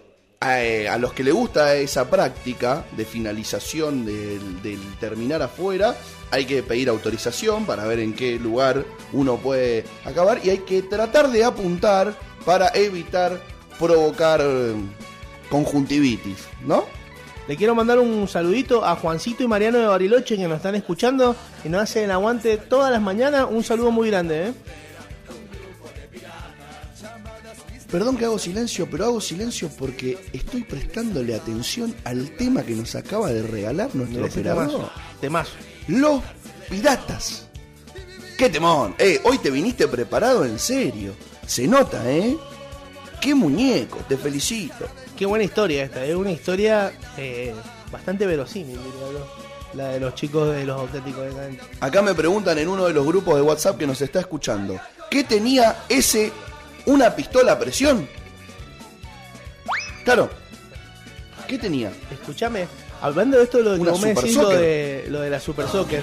a, eh, a los que le gusta esa práctica de finalización del, del terminar afuera, hay que pedir autorización para ver en qué lugar uno puede acabar y hay que tratar de apuntar para evitar provocar eh, conjuntivitis, ¿no? Le quiero mandar un saludito a Juancito y Mariano de Bariloche que nos están escuchando y nos hacen el aguante todas las mañanas. Un saludo muy grande, ¿eh? Perdón que hago silencio, pero hago silencio porque estoy prestándole atención al tema que nos acaba de regalar nuestro operador. temazo. Los piratas. ¡Qué temón! Eh, hoy te viniste preparado en serio. Se nota, ¿eh? ¡Qué muñeco! Te felicito. Qué buena historia esta, es una historia eh, bastante verosímil, diría. La de los chicos de los auténticos. Acá me preguntan en uno de los grupos de WhatsApp que nos está escuchando. ¿Qué tenía ese una pistola a presión? Claro. ¿Qué tenía? Escúchame, hablando de esto de lo que me decís, lo de, lo de la Super Soccer.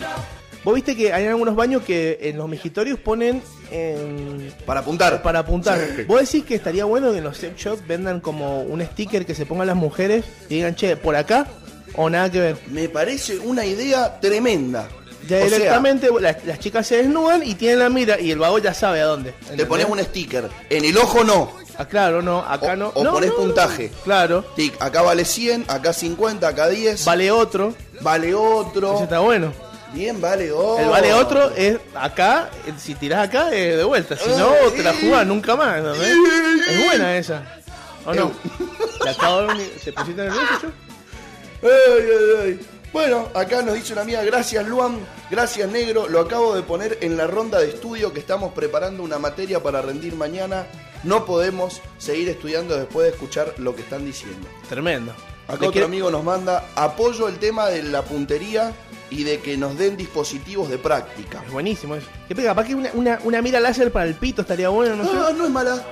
Vos viste que hay algunos baños que en los migitorios ponen en- Para apuntar. para apuntar. Sí. Vos decís que estaría bueno que en los sex shops vendan como un sticker que se pongan las mujeres y digan, che, por acá o nada que ver. Me parece una idea tremenda. Ya O sea, directamente las, las chicas se desnudan y tienen la mira y el vago ya sabe a dónde. te ¿entendés? pones un sticker. En el ojo no. Ah, claro, no, acá O- no. o No, no. puntaje. Claro. Tic, acá vale 100, acá 50, acá 10. Vale otro. Vale otro. Ese está bueno. Bien, vale otro. El vale otro es acá, eh, si tirás acá es de vuelta, si no te la jugás nunca más. Es buena esa. ¿O no? ¿Le acabo de ¿Te pusiste nervioso yo? Ay, ay, ay. Bueno, acá nos dice una amiga, gracias Luan, gracias Negro, lo acabo de poner en la ronda de estudio que estamos preparando una materia para rendir mañana. No podemos seguir estudiando después de escuchar lo que están diciendo. Tremendo. Acá ¿De otro qué- amigo nos manda apoyo el tema de la puntería y de que nos den dispositivos de práctica. Es buenísimo eso. ¿Qué pega? Capaz que una, una, una mira láser para el pito estaría bueno, no sé. No, no es mala.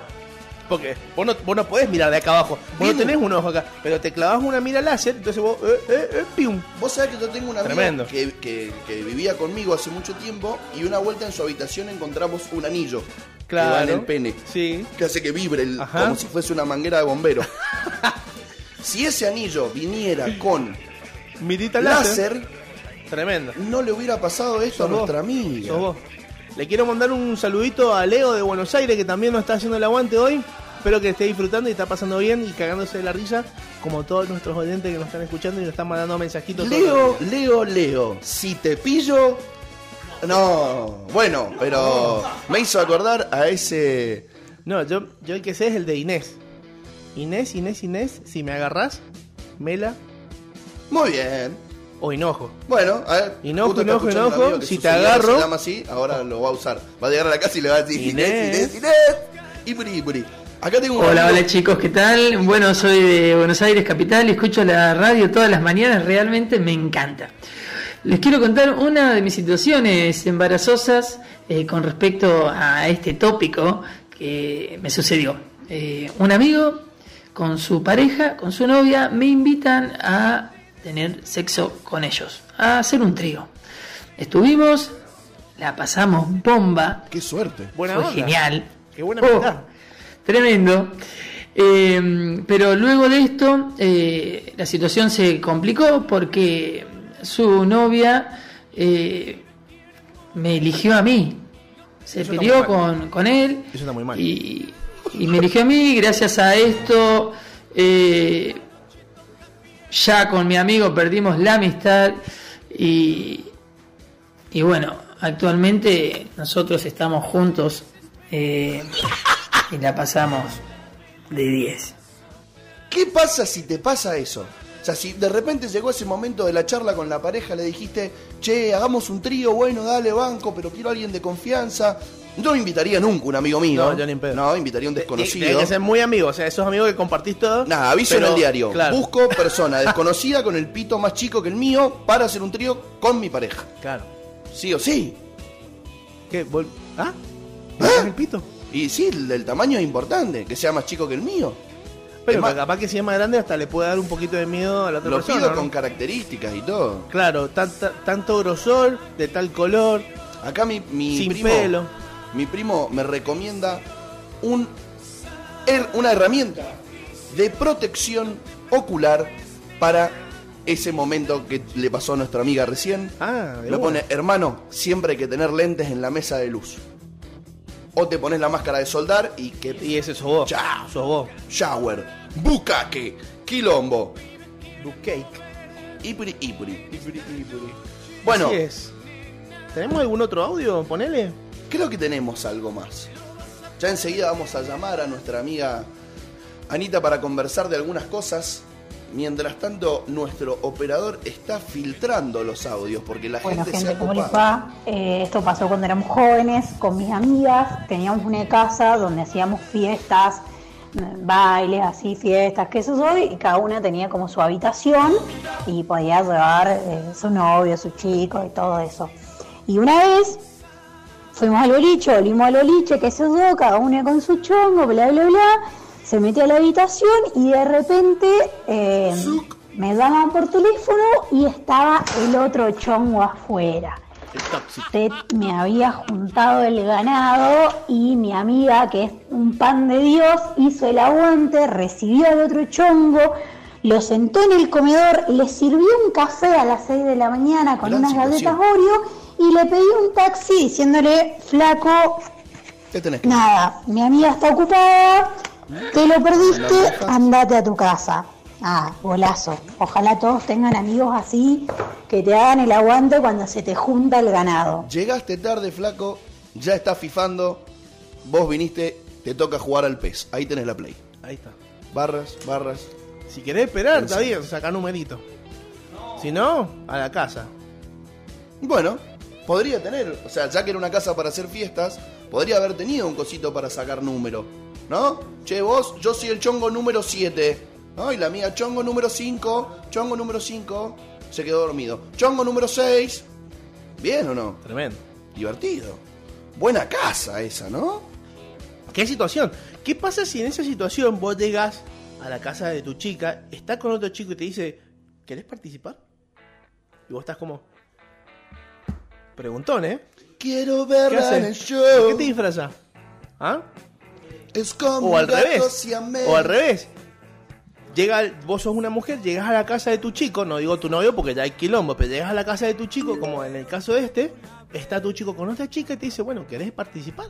Porque vos no, vos no podés mirar de acá abajo. Vos Bien. no tenés un ojo acá. Pero te clavas una mira láser, entonces vos. Eh, eh, eh, pium. Vos sabés que yo tengo una amiga que, que- que vivía conmigo hace mucho tiempo y una vuelta en su habitación encontramos un anillo que va en Claro. el pene. Sí. que hace que vibre el- como si fuese una manguera de bombero. si ese anillo viniera con Mirita láser. láser, Tremendo. no le hubiera pasado esto a vos. nuestra amiga. Sos vos. Le quiero mandar un saludito a Leo de Buenos Aires que también nos está haciendo el aguante hoy. Espero que esté disfrutando y está pasando bien y cagándose de la risa, como todos nuestros oyentes que nos están escuchando y nos están mandando mensajitos. Leo. Leo, Leo, si te pillo... No, bueno, pero me hizo acordar a ese... No, yo, yo el que sé es el de Inés. Inés, Inés, Inés, si me agarrás, Mela Muy bien. O Hinojo. Bueno, a ver. Hinojo, hinojo, hinojo, si te agarro- Se llama así, ahora lo va a usar. Va a llegar a la casa y le va a decir Inés, Inés. Inés, Inés. Iburi. Acá tengo un Hola, amigo- hola chicos, ¿qué tal? Bueno, soy de Buenos Aires Capital y escucho la radio todas las mañanas, realmente me encanta. Les quiero contar una de mis situaciones embarazosas eh, con respecto a este tópico que me sucedió. Eh, un amigo con su pareja, con su novia, me invitan a tener sexo con ellos, a hacer un trío. Estuvimos, la pasamos bomba, Qué suerte. Buena fue onda. genial. Qué buena Oh, amistad. Tremendo. Eh, pero luego de esto, eh, la situación se complicó porque su novia eh, me eligió a mí. Se Eso peleó con, con él Eso está muy mal. y, y me eligió a mí. Gracias a esto, eh, ya con mi amigo perdimos la amistad y, y bueno, actualmente nosotros estamos juntos eh, y la pasamos de 10. ¿Qué pasa si te pasa eso? O sea, si de repente llegó ese momento de la charla con la pareja, le dijiste, che, hagamos un trío, bueno, dale banco, pero quiero a alguien de confianza. No invitaría nunca un amigo mío. No, yo ni en pedo. No, invitaría a un Tiene desconocido. que ser muy amigo, o sea, esos amigos que compartís todo. Nada, aviso pero- en el diario. Claro, Busco persona desconocida con el pito más chico que el mío para hacer un trío con mi pareja. claro. Sí o sí. ¿Qué? Vol- ¿Ah? ¿Es el pito? Y sí, el, el tamaño es importante, que sea más chico que el mío. Pero más- capaz que si es más grande hasta le puede dar un poquito de miedo a la otra Lo persona. pido ¿no? con características y todo. Claro, tanta- tanto grosor, de tal color, Acá mi, mi sin primo, pelo. Mi primo me recomienda un, una herramienta de protección ocular para ese momento que le pasó a nuestra amiga recién. Ah, Me pone, hermano, siempre hay que tener lentes en la mesa de luz. O te pones la máscara de soldar y que Y ese sos vos. Chao. Sos vos. shower, bucaque, quilombo, Du cake. ipuri, ipuri, ipuri, ipuri. Bueno, Así es. ¿Tenemos algún otro audio? Ponele. Creo que tenemos algo más. Ya enseguida vamos a llamar a nuestra amiga Anita para conversar de algunas cosas. Mientras tanto, nuestro operador está filtrando los audios porque la Bueno, gente, se gente, ha ¿cómo les copado. va? Eh, esto pasó cuando éramos jóvenes, con mis amigas. Teníamos una casa donde hacíamos fiestas, bailes, así, fiestas, que eso soy, y cada una tenía como su habitación y podía llevar eh, su novio, su chico y todo eso. Y una vez fuimos al boliche, volvimos al boliche, que se yo, cada una con su chongo, bla, bla, bla. Se metió a la habitación y de repente eh, me llaman por teléfono y estaba el otro chongo afuera. Usted me había juntado el ganado y mi amiga, que es un pan de Dios, hizo el aguante, recibió al otro chongo, lo sentó en el comedor, le sirvió un café a las 6 de la mañana con Gran unas situación. galletas Oreo y le pedí un taxi diciéndole, flaco, ¿Qué tenés que nada, mi amiga está ocupada, te lo perdiste, andate a tu casa. Ah, golazo. Ojalá todos tengan amigos así que te hagan el aguante cuando se te junta el ganado. Llegaste tarde, flaco, ya estás fifando, vos viniste, te toca jugar al pez. Ahí tenés la play. Ahí está. Barras, barras. Si querés esperar, está bien, saca numerito. Si no, a la casa. Bueno, podría tener, o sea, ya que era una casa para hacer fiestas, podría haber tenido un cosito para sacar número, ¿no? Che, vos, yo soy el chongo número 7, ¿no? Y la mía, chongo número 5, chongo número 5, se quedó dormido. Chongo número 6, ¿bien o no? Tremendo. Divertido. Buena casa esa, ¿no? ¿Qué situación? ¿Qué pasa si en esa situación vos llegas a la casa de tu chica, estás con otro chico y te dice, ¿querés participar? Y vos estás como... Preguntón, ¿eh? Quiero ¿Qué verla en el show. ¿Qué te disfraza? ¿Ah? Es como O al revés. O al revés. Llega, vos sos una mujer, llegas a la casa de tu chico, no digo tu novio porque ya hay quilombo, pero llegas a la casa de tu chico, como en el caso de este, está tu chico con otra chica y te dice, bueno, ¿querés participar?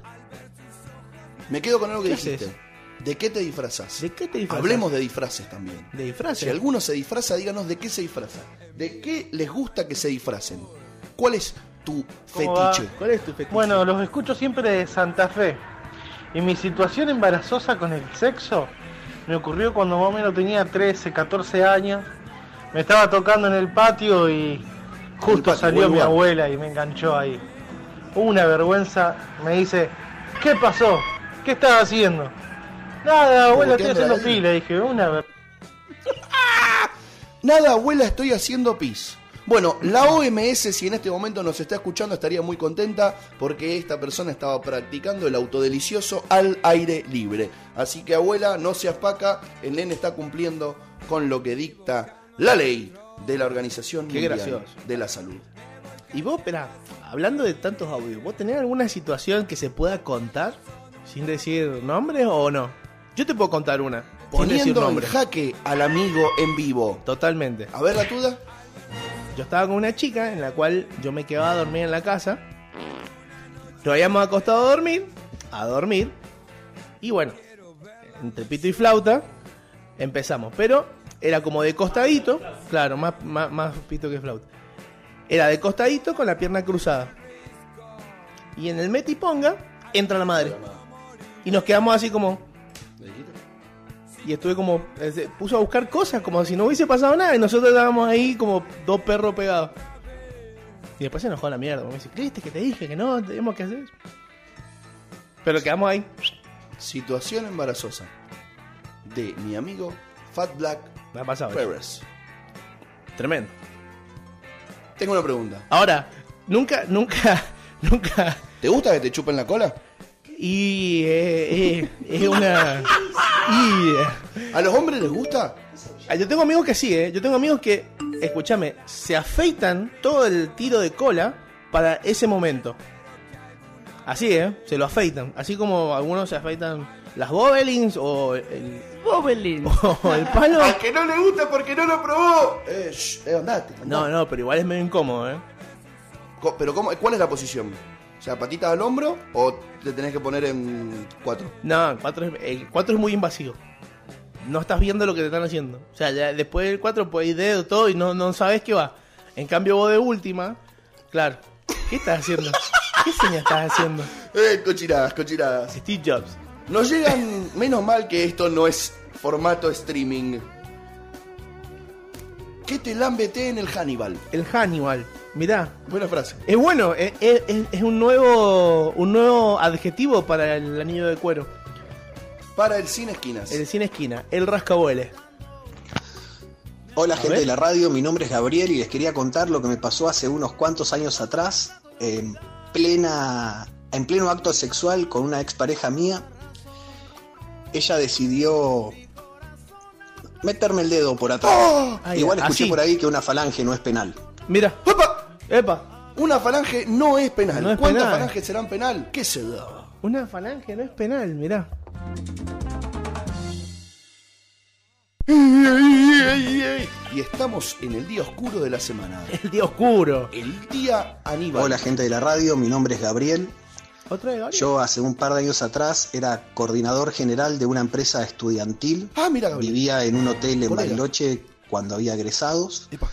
Me quedo con algo que ¿Qué dijiste. haces? ¿De qué te disfrazas? ¿De qué te disfrazas? Hablemos de disfraces también. De disfraces. Si alguno se disfraza, díganos de qué se disfraza. ¿De qué les gusta que se disfracen? ¿Cuál es tu ¿Cómo va? fetiche? ¿Cuál es tu fetiche? Bueno, los escucho siempre de Santa Fe. Y mi situación embarazosa con el sexo me ocurrió cuando más o menos tenía 13, 14 años. Me estaba tocando en el patio y justo patio, salió mi abuela y me enganchó ahí. Una vergüenza. Me dice, ¿qué pasó? ¿Qué estás haciendo? Nada, abuela, estoy haciendo pila. Dije, una ver- Nada, abuela, estoy haciendo pis. Bueno, la OMS, si en este momento nos está escuchando, estaría muy contenta porque esta persona estaba practicando el autodelicioso al aire libre. Así que, abuela, no seas paca, el nene está cumpliendo con lo que dicta la ley de la Organización Qué Mundial gracioso. de la Salud. Y vos, espera, hablando de tantos audios, ¿vos tenés alguna situación que se pueda contar sin decir nombre o no? Yo te puedo contar una. sin decir Poniendo en nombre. jaque al amigo en vivo. Totalmente. A ver la tuya. Yo estaba con una chica en la cual yo me quedaba a dormir en la casa. Nos habíamos acostado a dormir, a dormir. Y bueno, entre pito y flauta empezamos. Pero era como de costadito, claro, más, más, más pito que flauta. Era de costadito con la pierna cruzada. Y en el metiponga entra la madre. Y nos quedamos así como. Y estuve como. eh, se puso a buscar cosas como si no hubiese pasado nada. Y nosotros estábamos ahí como dos perros pegados. Y después se enojó a la mierda. Me dice, ¿creíste que te dije que no? Tenemos que hacer eso?". Pero quedamos ahí. Situación embarazosa de mi amigo Fat Black Me ha pasado. Pérez. Tremendo. Tengo una pregunta. Ahora, nunca, nunca, nunca. ¿Te gusta que te chupen la cola? Y eh, eh, es una. Y, ¿A los hombres les gusta? Ah, Yo tengo amigos que sí, ¿eh? Yo tengo amigos que, escúchame, se afeitan todo el tiro de cola para ese momento. Así, ¿eh? Se lo afeitan. Así como algunos se afeitan las bobelins o el... Bobelin. O el palo. Al que no le gusta porque no lo probó. Eh, shh, eh, andate, andate. No, no, pero igual es medio incómodo, ¿eh? Co- Pero ¿cómo, ¿cuál es la posición? O sea, patitas al hombro o te tenés que poner en cuatro. No, el 4 es, el cuatro es muy invasivo. No estás viendo lo que te están haciendo. O sea, ya después del 4 puede ir dedo, todo y no, no sabes qué va. En cambio vos de última, claro. ¿Qué estás haciendo? ¿Qué señas estás haciendo? Eh, cochinadas, cochinadas. Steve Jobs. Nos llegan, menos mal que esto no es formato streaming. ¿Qué te lambete en el Hannibal? El Hannibal. Mirá, Buena frase. es bueno, es, es- es un nuevo un nuevo adjetivo para el anillo de cuero. Para el Cine Esquinas. El cine esquina, el rascabueles. Hola A gente ver. de la radio, mi nombre es Gabriel y les quería contar lo que me pasó hace unos cuantos años atrás, en plena, en pleno acto sexual con una expareja mía. Ella decidió meterme el dedo por atrás. Ya, Igual escuché así. por ahí que una falange no es penal. Mira, ¡Opa! Epa, Una falange no es penal. No es ¿Cuántas penal. falanges serán penal? ¿Qué se da? una falange no es penal, mirá. Y estamos en el día oscuro de la semana. El día oscuro. El día Aníbal. Hola gente de la radio, mi nombre es Gabriel. ¿Otra de Gabriel? Yo hace un par de años atrás era coordinador general de una empresa estudiantil. Ah, mira, Gabriel. Vivía en un hotel en. Bariloche cuando había egresados. Epa.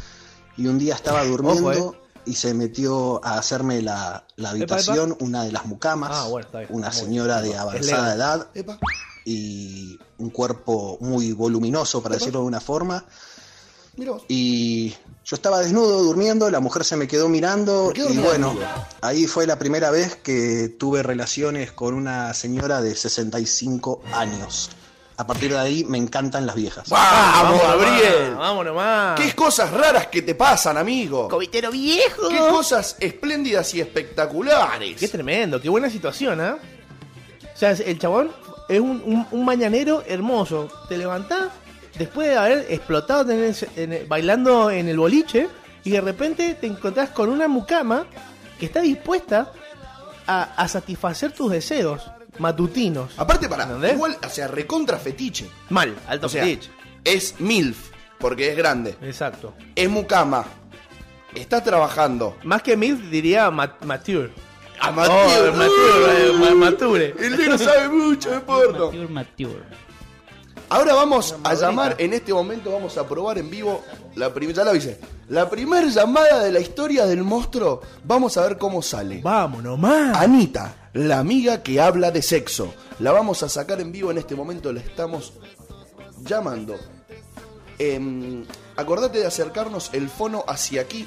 Y un día estaba durmiendo Ojo, y se metió a hacerme la, la habitación una de las mucamas, Ah, bueno, está bien. una señora bien. de avanzada edad Epa. y un cuerpo muy voluminoso, para decirlo de una forma. Y yo estaba desnudo durmiendo, la mujer se me quedó mirando y bueno, ahí fue la primera vez que tuve relaciones con una señora de 65 años. A partir de ahí me encantan las viejas. ¡Vamos, nomás, Gabriel! Vamos nomás. ¿Qué cosas raras que te pasan, amigo? Cobitero viejo. ¿Qué cosas espléndidas y espectaculares? Qué tremendo, qué buena situación, ¿ah? O sea, el chabón es un, un- un mañanero hermoso. Te levantás después de haber explotado en el- en el- bailando en el boliche y de repente te encontrás con una mucama que está dispuesta a, a satisfacer tus deseos matutinos. Aparte, para, ¿Entendés? igual, o sea, recontra fetiche. Mal, alto O sea, fetiche. es MILF, porque es grande. Exacto. Es mucama. Está trabajando. Más que mil diría mat- mature. A Mature. Oh, mature, eh, ma- mature. El negro sabe mucho de porno. Mature, mature. Ahora vamos a llamar, en este momento vamos a probar en vivo la primera, ya la avisé, la primera llamada de la historia del monstruo. Vamos a ver cómo sale. Vamos nomás. Anita, la amiga que habla de sexo. La vamos a sacar en vivo en este momento, la estamos llamando. Em, acordate de acercarnos el fono hacia aquí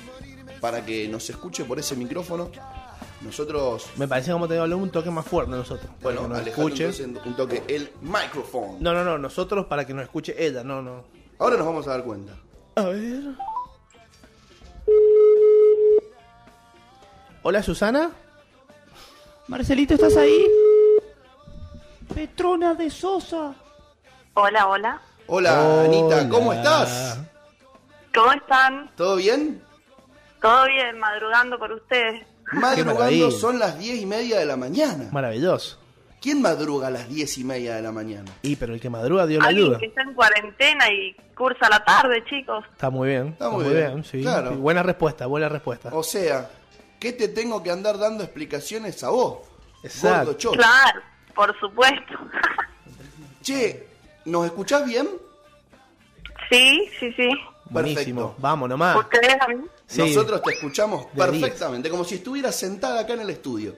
para que nos escuche por ese micrófono. Nosotros, Me parece como te digo, un toque más fuerte nosotros. bueno, nos escuche. un toque el micrófono. No, no, no, nosotros para que nos escuche ella, no, no. Ahora nos vamos a dar cuenta. A ver. Hola, Susana. Marcelito, ¿estás ahí? Petrona de Sosa. Hola, hola. Hola, Anita, ¿cómo estás? ¿Cómo están? ¿Todo bien? ¿Todo bien? Madrugando por ustedes. Madrugando son las diez y media de la mañana. Maravilloso. ¿Quién madruga a las diez y media de la mañana? Y pero el que madruga dio la Alguien ayuda. que está en cuarentena y cursa la tarde, chicos. Está muy bien. Está, muy muy bien, bien, sí. claro. Sí, Buena respuesta, buena respuesta. O sea, ¿qué te tengo que andar dando explicaciones a vos? Exacto. Gordo. Claro, por supuesto. Che, ¿nos escuchás bien? sí, sí, sí. Buenísimo. Perfecto. Vamos nomás. ¿Ustedes a mí? Sí. Nosotros te escuchamos De perfectamente, como si estuvieras sentada acá en el estudio.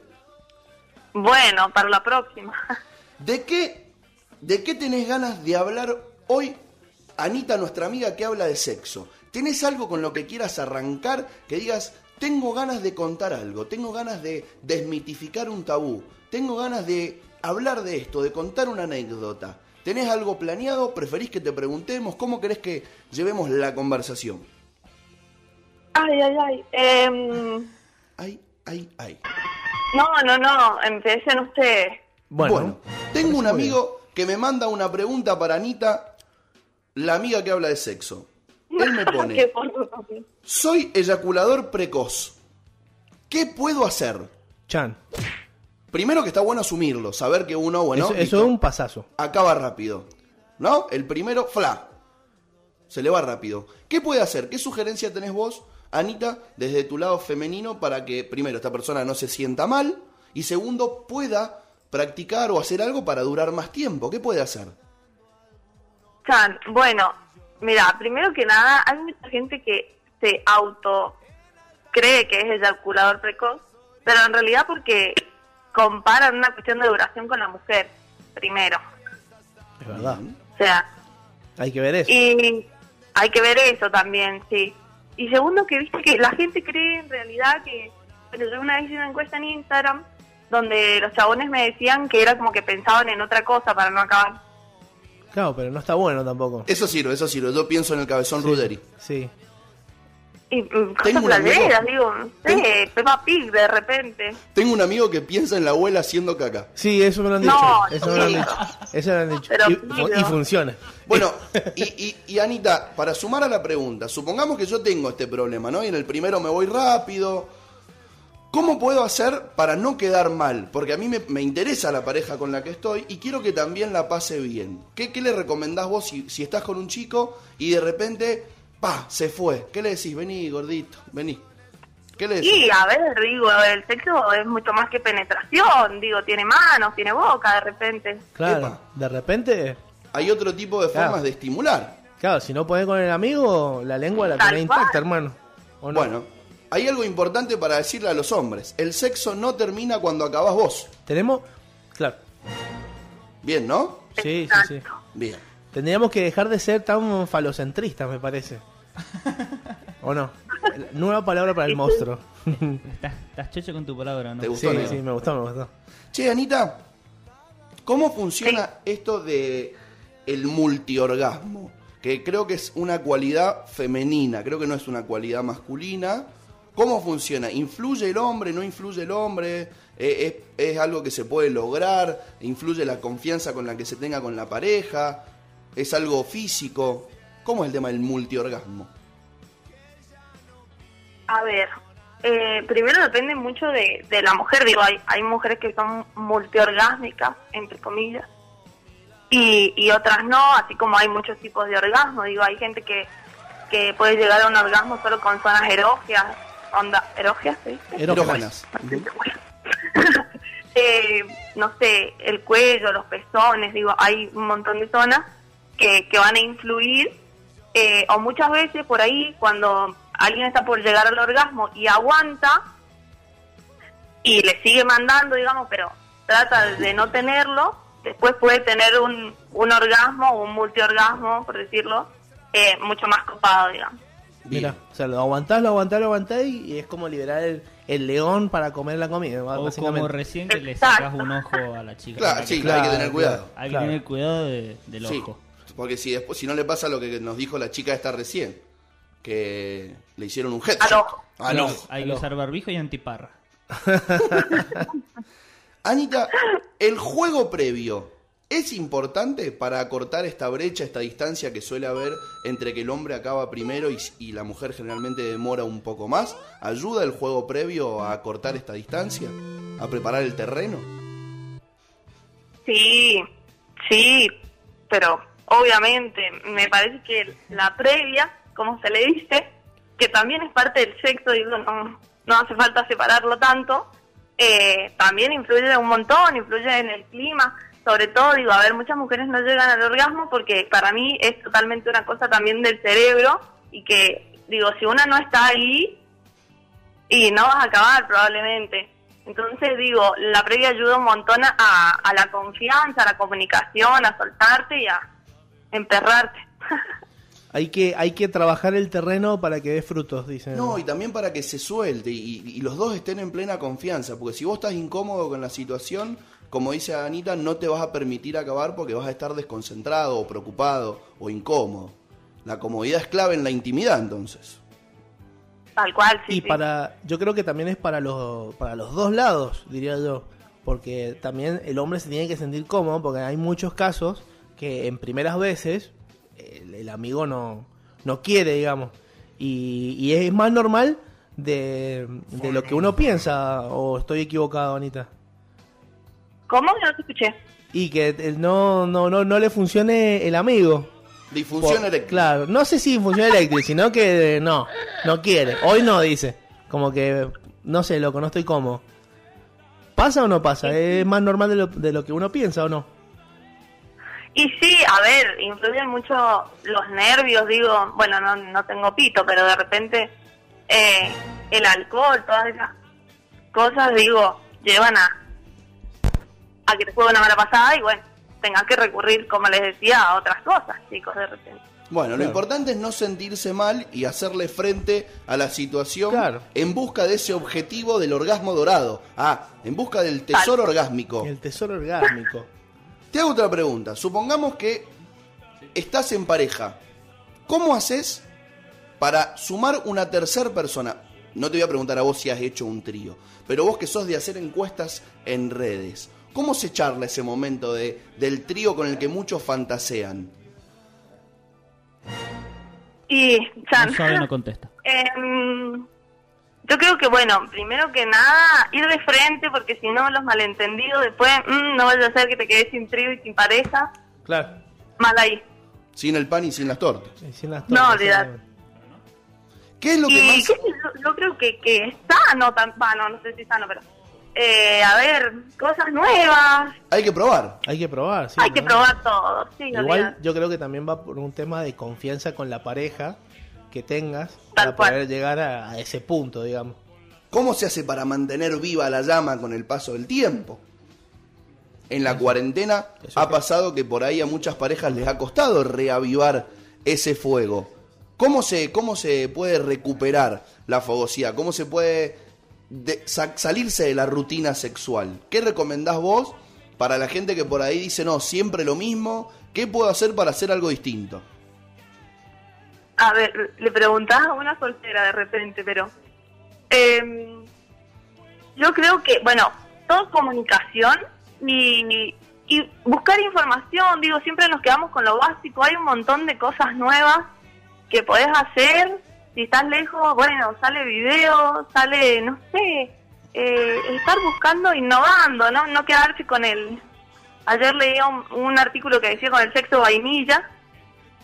Bueno, para la próxima. ¿De qué, ¿De qué tenés ganas de hablar hoy, Anita, nuestra amiga que habla de sexo? ¿Tenés algo con lo que quieras arrancar que digas, tengo ganas de contar algo, tengo ganas de desmitificar un tabú, tengo ganas de hablar de esto, de contar una anécdota? ¿Tenés algo planeado? ¿Preferís que te preguntemos? ¿Cómo querés que llevemos la conversación? Ay, ay, ay. Em, Ay, ay, ay. no, no, no. Empiecen ustedes. Bueno, Bueno, tengo un amigo que me manda una pregunta para Anita, la amiga que habla de sexo. Él me Qué pone. Soy eyaculador precoz. ¿Qué puedo hacer? Chan. Primero que está bueno asumirlo, saber que uno, bueno, eso, eso es un pasazo. acaba rápido. ¿No? El primero, fla. Se le va rápido. ¿Qué puede hacer? ¿Qué sugerencia tenés vos, Anita, desde tu lado femenino para que, primero, esta persona no se sienta mal y segundo, pueda practicar o hacer algo para durar más tiempo? ¿Qué puede hacer? Chan, bueno, mira, primero que nada, hay mucha gente que se auto cree que es eyaculador precoz, pero en realidad porque comparan una cuestión de duración con la mujer, primero. Es verdad. O sea, Hay que ver eso. y hay que ver eso también, sí. Y segundo, que viste que la gente cree en realidad que. Bueno, yo una vez hice una encuesta en Instagram donde los chabones me decían que era como que pensaban en otra cosa para no acabar. Claro, pero no está bueno tampoco. Eso sirve, eso sirve. Yo pienso en el cabezón Ruderi. Sí. Y Tengo cosas un amigo- playeras, digo, no sé, Peppa Pig de repente. Tengo un amigo que piensa en la abuela haciendo caca. Sí, eso me lo han dicho. No, eso me lo han dicho. Eso me lo han dicho. Pero y, funciona. Bueno, y, y- y Anita, para sumar a la pregunta, supongamos que yo tengo este problema, ¿no? Y en el primero me voy rápido. ¿Cómo puedo hacer para no quedar mal? Porque a mí me, me interesa la pareja con la que estoy y quiero que también la pase bien. ¿Qué, qué le recomendás vos si, si estás con un chico y de repente, pa, se fue? ¿Qué le decís? Vení, gordito, vení. ¿Qué le decís? Y a ver, digo, el sexo es mucho más que penetración, digo, tiene manos, tiene boca de repente. Claro. Epa. De repente, Hay otro tipo de Claro. formas de estimular. claro, si no podés con el amigo, la lengua la tenés intacta, hermano. ¿O no? Bueno, hay algo importante para decirle a los hombres. El sexo no termina cuando acabas vos. Tenemos. Claro. Bien, ¿no? Sí, sí, sí. Bien. Tendríamos que dejar de ser tan falocentristas, me parece. ¿O no? Nueva palabra para el monstruo. Estás, estás chocho con tu palabra, ¿no? ¿Te gustó, Sí, sí, me gustó, me gustó. Che, Anita, ¿cómo funciona esto de el multiorgasmo? Que creo que es una cualidad femenina, creo que no es una cualidad masculina. ¿Cómo funciona? ¿Influye el hombre? ¿No influye el hombre? Eh, ¿Es, es algo que se puede lograr? ¿Influye la confianza con la que se tenga con la pareja? ¿Es algo físico? ¿Cómo es el tema del multiorgasmo? A ver, eh, primero depende mucho de, de la mujer. Digo, hay, hay mujeres que son multiorgásmicas, entre comillas, y, y otras no, así como hay muchos tipos de orgasmo. Digo, hay gente que, que puede llegar a un orgasmo solo con zonas erógeas, onda, erógeas, ¿se dice? Erógenas. eh, no sé, el cuello, los pezones, digo, hay un montón de zonas que, que van a influir, eh, o muchas veces por ahí cuando alguien está por llegar al orgasmo y aguanta y le sigue mandando, digamos, pero trata de no tenerlo, después puede tener un, un orgasmo o un multiorgasmo, por decirlo, eh, mucho más copado, digamos. Mira, o sea, lo aguantás, lo aguantás, lo aguantás y, y es como liberar el, el león para comer la comida, O como recién que le sacas un ojo a la chica. Claro, sí, que- hay que tener cuidado. Hay que Claro. tener cuidado de- del Sí, ojo. Porque si después si no le pasa lo que nos dijo la chica esta recién, que le hicieron un headshot. Al Claro, ojo. Hay que usar barbijo y antiparra. Anita, el juego previo es importante para acortar esta brecha, esta distancia que suele haber entre que el hombre acaba primero y, y la mujer generalmente demora un poco más. ¿Ayuda el juego previo a acortar esta distancia? ¿A preparar el terreno? Sí, sí, pero obviamente me parece que la previa, como se le dice, que también es parte del sexo, digo, no, no hace falta separarlo tanto, eh, también influye un montón, influye en el clima, sobre todo, digo, a ver, muchas mujeres no llegan al orgasmo porque para mí es totalmente una cosa también del cerebro y que, digo, si una no está ahí, y no vas a acabar probablemente. Entonces digo, la previa ayuda un montón a, a la confianza, a la comunicación, a soltarte y a emperrarte. Hay que, hay que trabajar el terreno para que dé frutos, dicen. No, y también para que se suelte y, y los dos estén en plena confianza, porque si vos estás incómodo con la situación, como dice Anita, no te vas a permitir acabar porque vas a estar desconcentrado o preocupado o incómodo. La comodidad es clave en la intimidad, entonces. Tal cual, sí. y sí. para, yo creo que también es para los, para los dos lados, diría yo. Porque también el hombre se tiene que sentir cómodo, porque hay muchos casos que en primeras veces el, el amigo no, no quiere, digamos. Y, y es más normal de, de lo que uno piensa, o estoy equivocado, Anita. ¿Cómo? No te escuché. Y que el- no, no, no, no le funcione el amigo. Disfunción Por- eréctil. Claro, no sé si funciona eléctrica, sino que eh, no, no quiere. Hoy no, dice. Como que, no sé, loco, no estoy cómodo. ¿Pasa o no pasa? ¿Es más normal de lo, de lo que uno piensa o no? Y sí, a ver, influyen mucho los nervios, digo, bueno, no, no tengo pito, pero de repente eh, el alcohol, todas esas cosas, digo, llevan a, a que te juegue una mala pasada y bueno, tengas que recurrir, como les decía, a otras cosas, chicos, de repente. Bueno, lo importante es no sentirse mal y hacerle frente a la situación en busca de ese objetivo del orgasmo dorado. Ah, en busca del tesoro orgásmico. El tesoro orgásmico. Te hago otra pregunta. Supongamos que estás en pareja. ¿Cómo haces para sumar una tercera persona? No te voy a preguntar a vos si has hecho un trío, pero vos que sos de hacer encuestas en redes, ¿cómo se charla ese momento de, del trío con el que muchos fantasean? Y, Chan, No sabe, no contesta. Em, yo creo que, bueno, primero que nada, ir de frente, porque si no, los malentendidos después, mm, no vaya a ser que te quedes sin trío y sin pareja, Claro. mal ahí. Sin el pan y sin las tortas. sin las No, olvidar. ¿Qué es lo que y más... yo, yo creo que, que es sano, tan, bueno, no sé si sano, pero, eh, a ver, cosas nuevas, Hay que probar. Hay que probar, sí. hay que probar todo, sí, Igual olvidar. yo creo que también va por un tema de confianza con la pareja que tengas para poder llegar a, a ese punto, digamos. ¿Cómo se hace para mantener viva la llama con el paso del tiempo? En la cuarentena ha pasado que por ahí a muchas parejas les ha costado reavivar ese fuego. ¿Cómo se, ¿Cómo se puede recuperar la fogosidad? ¿Cómo se puede de- sa- salirse de la rutina sexual? ¿Qué recomendás vos para la gente que por ahí dice, no, siempre lo mismo? ¿Qué puedo hacer para hacer algo distinto? A ver, le preguntás a una soltera de repente, pero em, yo creo que, bueno, todo comunicación y, y buscar información, digo, siempre nos quedamos con lo básico, hay un montón de cosas nuevas que podés hacer, si estás lejos, bueno, sale video, sale, no sé, eh, estar buscando, innovando, ¿no? No quedarse con el... Ayer leía un, un artículo que decía con el sexo vainilla,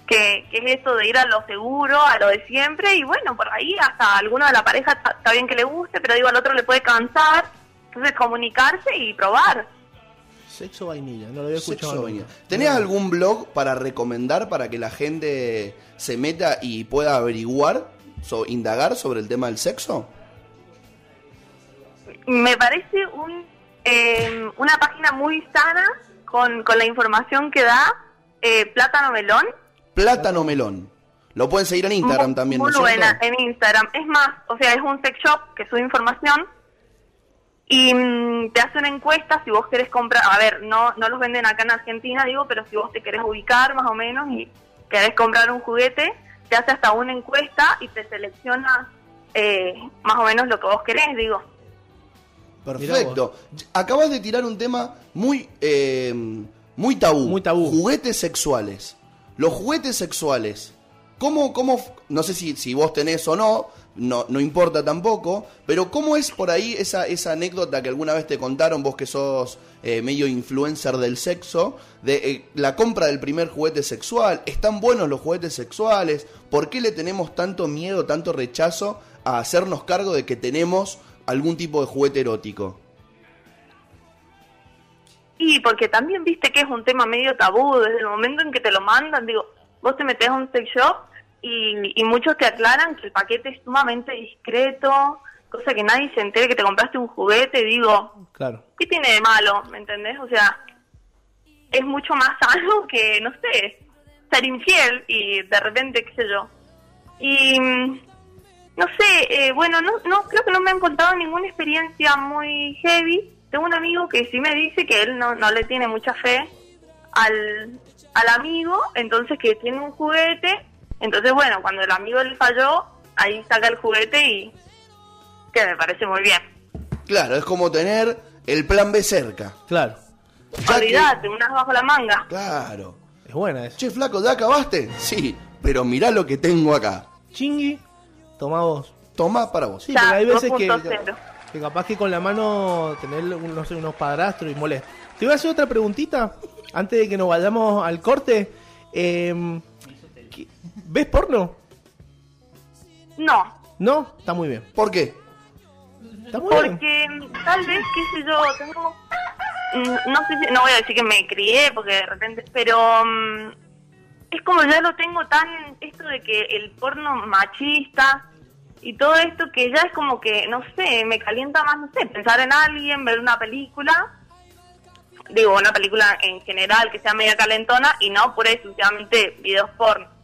que, que es esto de ir a lo seguro, a lo de siempre, y bueno, por ahí hasta a alguno de la pareja está, bien que le guste, pero digo, al otro le puede cansar, entonces comunicarse y probar. Sexo vainilla, no lo había escuchado. Sexo vainilla. ¿Tenés algún blog para recomendar para que la gente se meta y pueda averiguar, so- indagar sobre el tema del sexo? Me parece un, eh, una página muy sana con, con la información que da eh, Plátano Melón, Plátano Melón. Lo pueden seguir en Instagram muy, también, muy ¿no es cierto? buena en Instagram. Es más, o sea, es un sex shop que sube información y mm, te hace una encuesta si vos querés comprar. A ver, no no los venden acá en Argentina, digo, pero si vos te querés ubicar más o menos y querés comprar un juguete, te hace hasta una encuesta y te selecciona eh, más o menos lo que vos querés, digo. Perfecto. Acabas de tirar un tema muy, eh, muy tabú. Muy tabú. Juguetes sexuales. Los juguetes sexuales. ¿Cómo, cómo, no sé si, si vos tenés o no, no, no importa tampoco, pero ¿cómo es por ahí esa, esa anécdota que alguna vez te contaron, vos que sos eh, medio influencer del sexo, de eh, la compra del primer juguete sexual? ¿Están buenos los juguetes sexuales? ¿Por qué le tenemos tanto miedo, tanto rechazo a hacernos cargo de que tenemos algún tipo de juguete erótico? Y porque también viste que es un tema medio tabú, desde el momento en que te lo mandan, digo, vos te metes a un sex shop y, y muchos te aclaran que el paquete es sumamente discreto, cosa que nadie se entere que te compraste un juguete, digo, Claro. ¿qué tiene de malo? ¿Me entendés? O sea, es mucho más sano que, no sé, ser infiel y de repente, qué sé yo. Y, mm, no sé, eh, bueno, no, no creo que no me han contado ninguna experiencia muy heavy. Tengo un amigo que sí me dice que él no, no le tiene mucha fe al, al amigo, entonces que tiene un juguete. Entonces, bueno, cuando el amigo le falló, ahí saca el juguete y que me parece muy bien. Claro, es como tener el plan B cerca. Claro. Olvídate, unas bajo la manga. Claro. Es buena esa. Che, flaco, ¿ya acabaste? Sí, pero mirá lo que tengo acá. Chingui, toma vos. Toma para vos. Sí, porque hay veces que, 2.0. que capaz que con la mano tener un- no sé, unos padrastros y molesta. Te voy a hacer otra preguntita antes de que nos vayamos al corte. Em, ¿qué- ¿Ves porno? No, No, está muy bien. ¿Por qué? Está muy bien. porque mm, tal vez, qué sé yo, tengo... mm, No sé si, no voy a decir que me crié, porque de repente, pero mm, es como ya lo tengo tan, esto de que el porno machista y todo esto que ya es como que, no sé, me calienta más, no sé, pensar en alguien, ver una película, digo, una película en general que sea media calentona y no pura y exclusivamente videos porno.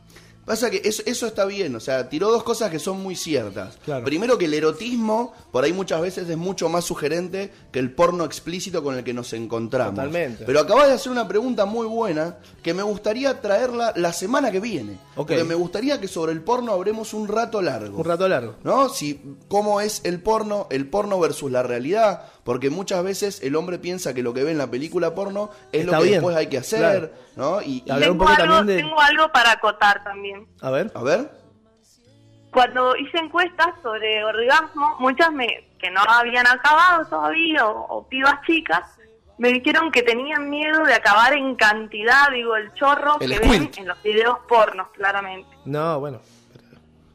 Pasa que eso, eso está bien, o sea, tiró dos cosas que son muy ciertas. Primero que el erotismo, por ahí muchas veces es mucho más sugerente que el porno explícito con el que nos encontramos. Totalmente. Pero acabas de hacer una pregunta muy buena que me gustaría traerla la semana que viene. Ok. Porque me gustaría que sobre el porno hablemos un rato largo. Un rato largo. ¿No? Si, ¿Cómo es el porno, el porno versus la realidad? Porque muchas veces el hombre piensa que lo que ve en la película porno es Está lo que bien, después hay que hacer, claro. ¿No? Y, y- hablar un Tengo poco algo, también de- tengo algo para acotar también. A ver. A ver. cuando hice encuestas sobre orgasmo, muchas me, que no habían acabado todavía, o, o pibas chicas, me dijeron que tenían miedo de acabar en cantidad, digo, el chorro El que squirt. ven en los videos pornos, claramente. No, bueno.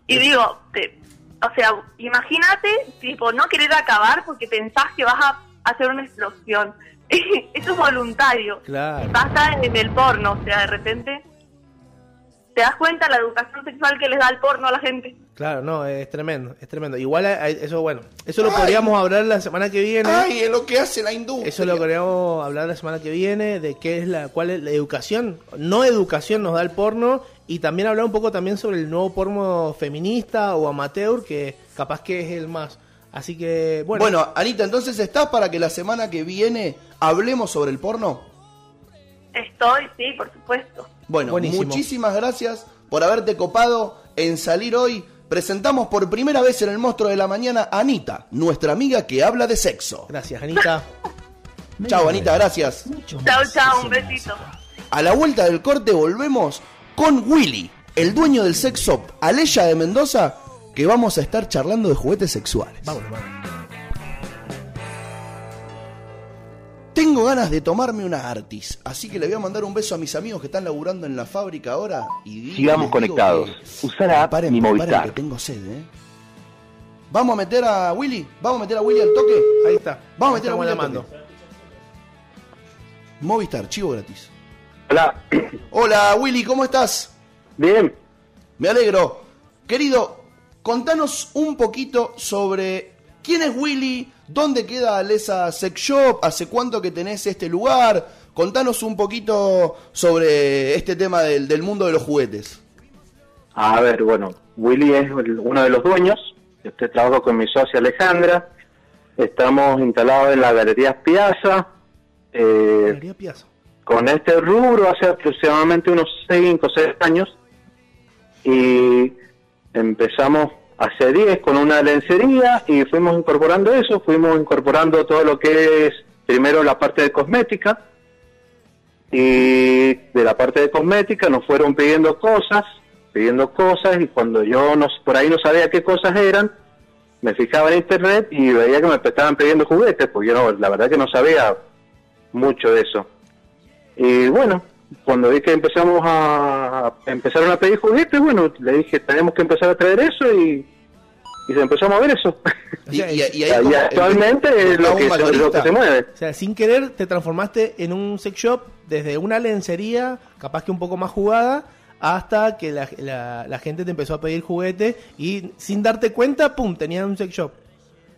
Y digo, te- o sea, imagínate, tipo, no querer acabar porque pensás que vas a hacer una explosión. Eso es voluntario. Claro. Pasa en el porno, o sea, de repente ¿Te das cuenta la educación sexual que les da el porno a la gente? Claro, no, es tremendo, es tremendo. Igual hay- hay- eso, bueno, eso lo podríamos hablar la semana que viene. Ay, es lo que hace la industria. Eso lo podríamos hablar la semana que viene de qué es la cuál es la educación, no educación nos da el porno y también hablar un poco también sobre el nuevo porno feminista o amateur que capaz que es el más. Así que bueno, Bueno, Anita, entonces estás para que la semana que viene hablemos sobre el porno. Estoy, sí, por supuesto. Bueno, Buenísimo. muchísimas gracias por haberte copado en salir hoy. Presentamos por primera vez en el Monstruo de la Mañana a Anita, nuestra amiga que habla de sexo. Gracias, Anita. Chao, Anita, gracias. Chao, chao, un besito. A la vuelta del corte volvemos con Willy, el dueño del sex shop Aleya de Mendoza, que vamos a estar charlando de juguetes sexuales. Vámonos, vámonos. Tengo ganas de tomarme una Artis, así que le voy a mandar un beso a mis amigos que están laburando en la fábrica ahora. Y Sigamos conectados. que- Usá la app Paren, Mi paren, Movistar. que tengo sed, ¿eh? Vamos a meter a Willy, vamos a meter a Willy al toque. Ahí está. Vamos a meter a Willy al toque. Movistar, chivo gratis. Hola. Hola Willy, ¿cómo estás? Bien. Me alegro. Querido, contanos un poquito sobre quién es Willy, dónde queda Alesa Sex Shop, hace cuánto que tenés este lugar. Contanos un poquito sobre este tema del, del mundo de los juguetes. A ver, bueno, Willy es el- uno de los dueños. Estoy trabajo con mi socia Alejandra. Estamos instalados en la Galería Piazza. Eh, Galería Piazza. con este rubro hace aproximadamente unos 5 o 6 años. Y empezamos hace 10 con una lencería y fuimos incorporando eso, fuimos incorporando todo lo que es primero la parte de cosmética y de la parte de cosmética nos fueron pidiendo cosas, pidiendo cosas y cuando yo no, por ahí no sabía qué cosas eran, me fijaba en internet y veía que me estaban pidiendo juguetes, porque yo no, la verdad que no sabía mucho de eso. Y bueno, cuando vi que empezamos a empezaron a pedir juguetes, bueno, le dije, tenemos que empezar a traer eso y, y se empezó a mover eso. Y, y- y Y ahí como- actualmente es lo que, se, lo mayorista. que se mueve. O sea, sin querer te transformaste en un sex shop desde una lencería, capaz que un poco más jugada, hasta que la, la- la gente te empezó a pedir juguetes y sin darte cuenta, pum, tenían un sex shop.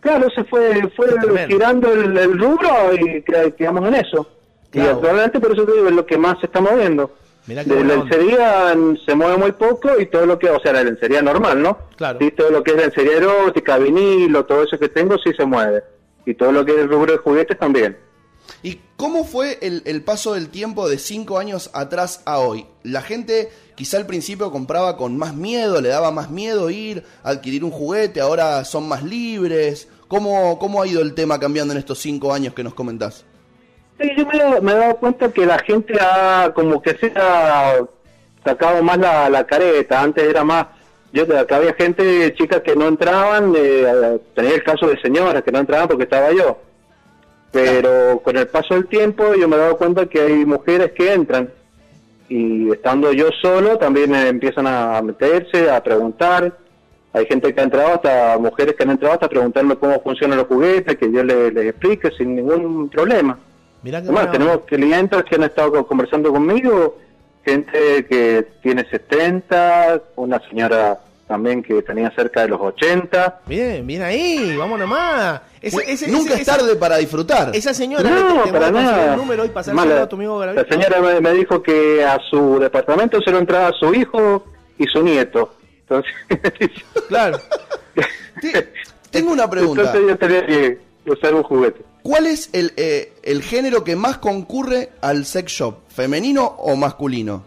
Claro, se fue, fue girando el, el rubro y qued- quedamos en eso. Y Claro. actualmente por eso te digo, es lo que más se está moviendo. Mirá De lencería se mueve muy poco y todo lo que, o sea, la lencería normal, ¿no? Claro. Sí, todo lo que es lencería erótica, vinilo, todo eso que tengo sí se mueve. Y todo lo que es el rubro de juguetes también. ¿Y cómo fue el, el paso del tiempo de cinco años atrás a hoy? La gente quizá al principio compraba con más miedo, le daba más miedo ir a adquirir un juguete, ahora son más libres. ¿Cómo, cómo ha ido el tema cambiando en estos cinco años que nos comentás? Sí, yo me, me he dado cuenta que la gente ha como que se ha sacado más la, careta. Antes era más, yo acá había gente, chicas que no entraban, eh, tenía el caso de señoras que no entraban porque estaba yo. Pero con el paso del tiempo yo me he dado cuenta que hay mujeres que entran y estando yo solo también empiezan a meterse, a preguntar. Hay gente que ha entrado, hasta mujeres que han entrado hasta preguntarme cómo funcionan los juguetes, que yo les explique sin ningún problema. Mirá qué Además, buena tenemos clientes que han estado co- conversando conmigo, gente que tiene 70, una señora también que tenía cerca de los 80. Bien, bien ahí, vamos nomás. Ese- Bueno, ese- nunca ese- es tarde para disfrutar. Esa señora No, te para nada. el número y pasar Además, la- a tu amigo La Garavito. señora me, me dijo que a su departamento se lo entraba su hijo y su nieto. Entonces, Claro. Tengo una pregunta. entonces yo tenía que usar un juguete. ¿Cuál es el, eh, el género que más concurre al sex shop? ¿Femenino o masculino?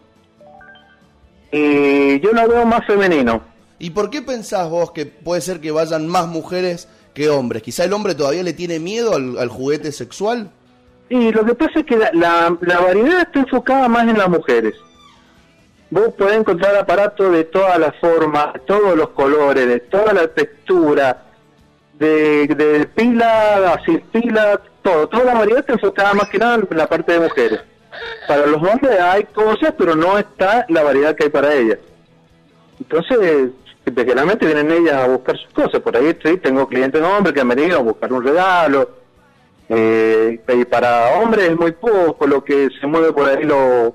Y yo lo veo más femenino. ¿Y por qué pensás vos que puede ser que vayan más mujeres que hombres? Quizá el hombre todavía le tiene miedo al, al juguete sexual. Y lo que pasa es que la, la, la variedad está enfocada más en las mujeres. Vos podés encontrar aparatos de todas las formas, todos los colores, de toda la textura, de, de pila, sin pila, todo. Toda la variedad está enfocada más que nada en la parte de mujeres. Para los hombres hay cosas, pero no está la variedad que hay para ellas. Entonces, generalmente vienen ellas a buscar sus cosas. Por ahí sí, tengo clientes hombres que han venido a buscar un regalo, eh, y para hombres es muy poco lo que se mueve por ahí lo,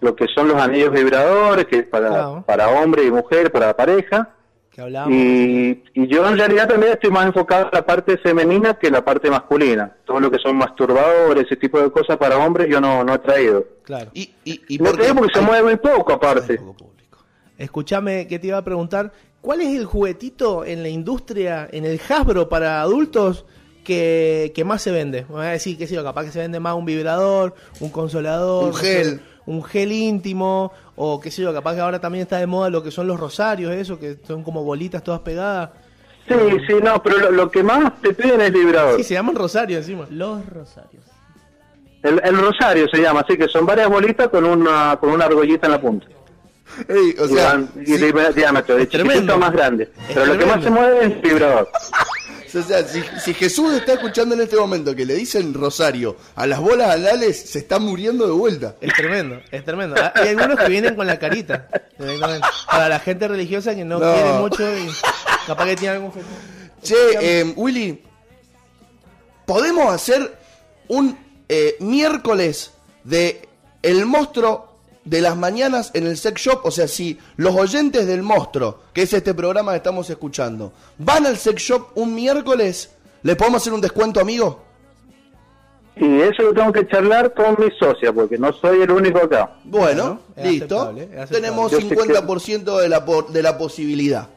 lo que son los anillos vibradores, que es para, Claro. para hombre y mujer, para pareja. Que hablábamos. Y, y yo en realidad también estoy más enfocado en la parte femenina que la parte masculina. Todo lo que son masturbadores, ese tipo de cosas para hombres, yo no, no he traído. Claro. Y, y, y no por qué? traigo porque se mueve muy poco aparte. Escúchame que te iba a preguntar, ¿cuál es el juguetito en la industria, en el Hasbro para adultos que, que más se vende? Me voy a decir, qué sé yo, capaz que se vende más un vibrador, un consolador, Un gel. Un gel íntimo, o qué sé yo, capaz que ahora también está de moda lo que son los rosarios, eso, que son como bolitas todas pegadas. Sí, sí, no, pero lo, lo que más te piden es vibrador. Sí, se llaman rosarios encima. Los rosarios. El, el rosario se llama, así que son varias bolitas con una con una argollita en la punta. Ey, o Y sea, van- y de diámetro, de es tremendo. más grande. Pero lo que más se mueve es el vibrador. O sea, si, si Jesús está escuchando en este momento que le dicen Rosario a las bolas alales, se está muriendo de vuelta. Es tremendo, es tremendo. Ah, Hay algunos que vienen con la carita. Para la gente religiosa que no, No. quiere mucho y capaz que tiene algún fetiche. Che, eh, Willy, ¿podemos hacer un eh, miércoles de El Monstruo de las Mañanas en el Sex Shop? O sea, si los oyentes del Monstruo, que es este programa que estamos escuchando, van al Sex Shop un miércoles, ¿le podemos hacer un descuento, amigo? Y eso lo tengo que charlar con mi socia, porque no soy el único acá. Bueno, listo. aceptable, es aceptable. Tenemos Yo sé que- 50% de la, de la posibilidad.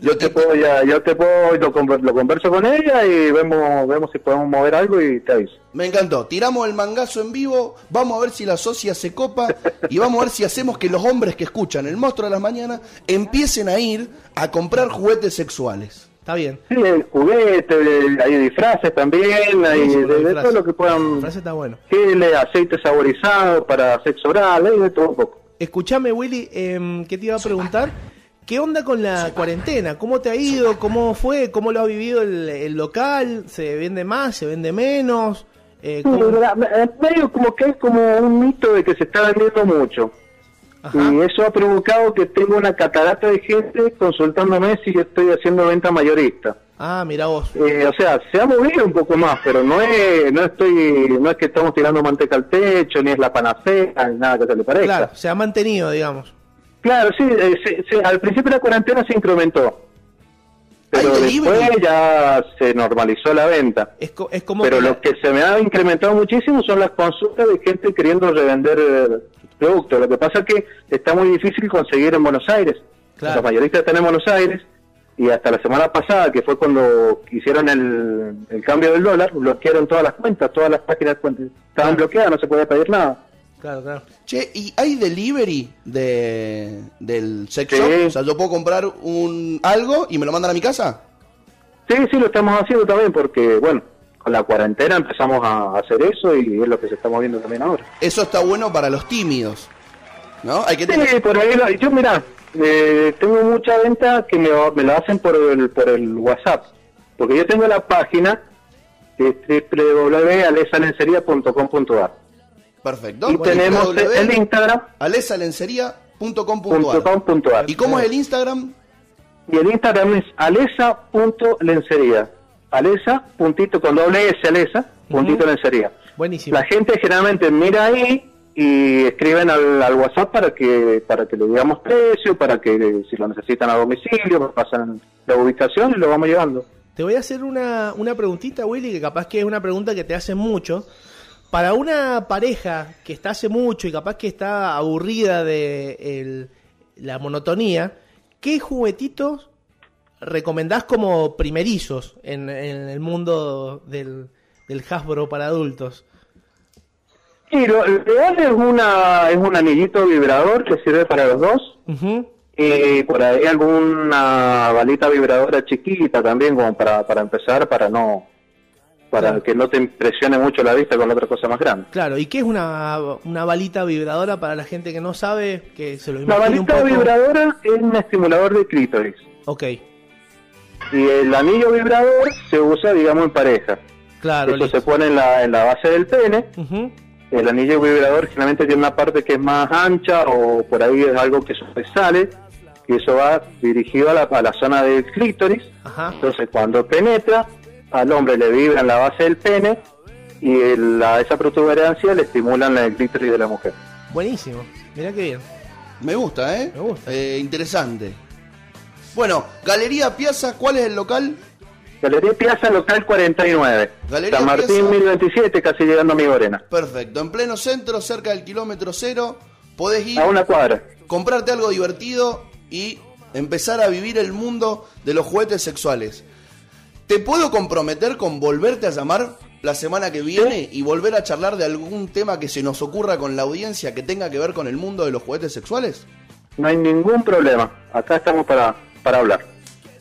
Yo te puedo, ya, yo te puedo, lo, conver- lo converso con ella y vemos, vemos si podemos mover algo y te aviso. Me encantó. Tiramos el mangazo en vivo. Vamos a ver si la socia se copa. Y vamos a ver si hacemos que los hombres que escuchan el monstruo de las mañanas empiecen a ir a comprar juguetes sexuales. Está bien. Sí, hay juguetes, hay disfraces también, hay de, de disfraces. todo lo que puedan, La frase está bueno. geles, aceite saborizado para sexo oral, hay de todo un poco. Escuchame, Willy, em, ¿qué te iba a preguntar? ¿Qué onda con la cuarentena? ¿Cómo te ha ido? ¿Cómo fue? ¿Cómo lo ha vivido el, el local? ¿Se vende más? ¿Se vende menos? Eh, Sí, ¿cómo- verdad, me- medio como que es como un mito de que se está vendiendo mucho. Y eso ha provocado que tengo una catarata de gente consultándome si yo estoy haciendo venta mayorista. Ah, mira vos. Eh, o sea, se ha movido un poco más, pero no es, no estoy, no es que estamos tirando manteca al techo, ni es la panacea, ni nada que se le parezca. Claro, se ha mantenido, digamos. Claro, sí, eh, se- al principio de la cuarentena se incrementó, pero después ya se normalizó la venta. Es, co- es como Pero que lo que se me ha incrementado muchísimo son las consultas de gente queriendo revender eh, productos. Lo que pasa es que está muy difícil conseguir en Buenos Aires. Claro. Los mayoristas están en Buenos Aires y hasta la semana pasada, que fue cuando hicieron el, el cambio del dólar, bloquearon todas las cuentas, todas las páginas estaban bloqueadas, no se podía pedir nada. Claro, claro. Che, ¿y hay delivery de, del sex Sí. shop? O sea, yo puedo comprar un algo y me lo mandan a mi casa. Sí, sí, lo estamos haciendo también porque, bueno, con la cuarentena empezamos a hacer eso y es lo que se está moviendo también ahora. Eso está bueno para los tímidos. ¿No? Hay que tener... Sí, por ahí, lo- yo mira, eh, tengo mucha venta que me, me la hacen por el, por el WhatsApp, porque yo tengo la página que es www.alesalencería.com.ar Perfecto. y tenemos el Instagram alesalencería.com.ar .com.ar. ¿Y cómo es el Instagram? y el Instagram es alesa.lencería. Alesa, puntito con doble S, alesa, puntito lencería. Buenísimo. La gente generalmente mira ahí y escriben al, al WhatsApp para que para que le digamos precio, para que si lo necesitan a domicilio, pasan la ubicación y lo vamos llevando. Te voy a hacer una, una preguntita, Willy, que capaz que es una pregunta que te hacen mucho. Para una pareja que está hace mucho y capaz que está aburrida de el- la monotonía, ¿qué juguetitos recomendás como primerizos en, en el mundo del, del Hasbro para adultos? Y lo ideal es una es un anillito vibrador que sirve para los dos. Y por ahí alguna balita vibradora chiquita también como para, para empezar, para no para que no te impresione mucho la vista con otra cosa más grande. Claro, ¿y qué es una, una balita vibradora para la gente que no sabe? Que se lo La un balita poco. vibradora es un estimulador de clítoris. Ok, Y el anillo vibrador se usa, digamos, en pareja. claro. Eso se pone en la, en la base del pene. El anillo vibrador generalmente tiene una parte que es más ancha o por ahí es algo que sobresale, que eso va dirigido a la, a la zona del clítoris. Ajá. Entonces cuando penetra, al hombre le vibra en la base del pene y el- a esa protuberancia le estimulan el clítoris de la mujer. Buenísimo. Mirá qué bien. Me gusta, ¿eh? Me gusta. Eh, interesante. Bueno, Galería Piazza, ¿cuál es el local? Galería Piazza, local 49. Galería San Martín Piazza. 1027, casi llegando a mi Morena. Perfecto, en pleno centro, cerca del kilómetro cero, podés ir, A una cuadra. comprarte algo divertido y empezar a vivir el mundo de los juguetes sexuales. ¿Te puedo comprometer con volverte a llamar la semana que viene y volver a charlar de algún tema que se nos ocurra con la audiencia que tenga que ver con el mundo de los juguetes sexuales? No hay ningún problema. Acá estamos para, para hablar.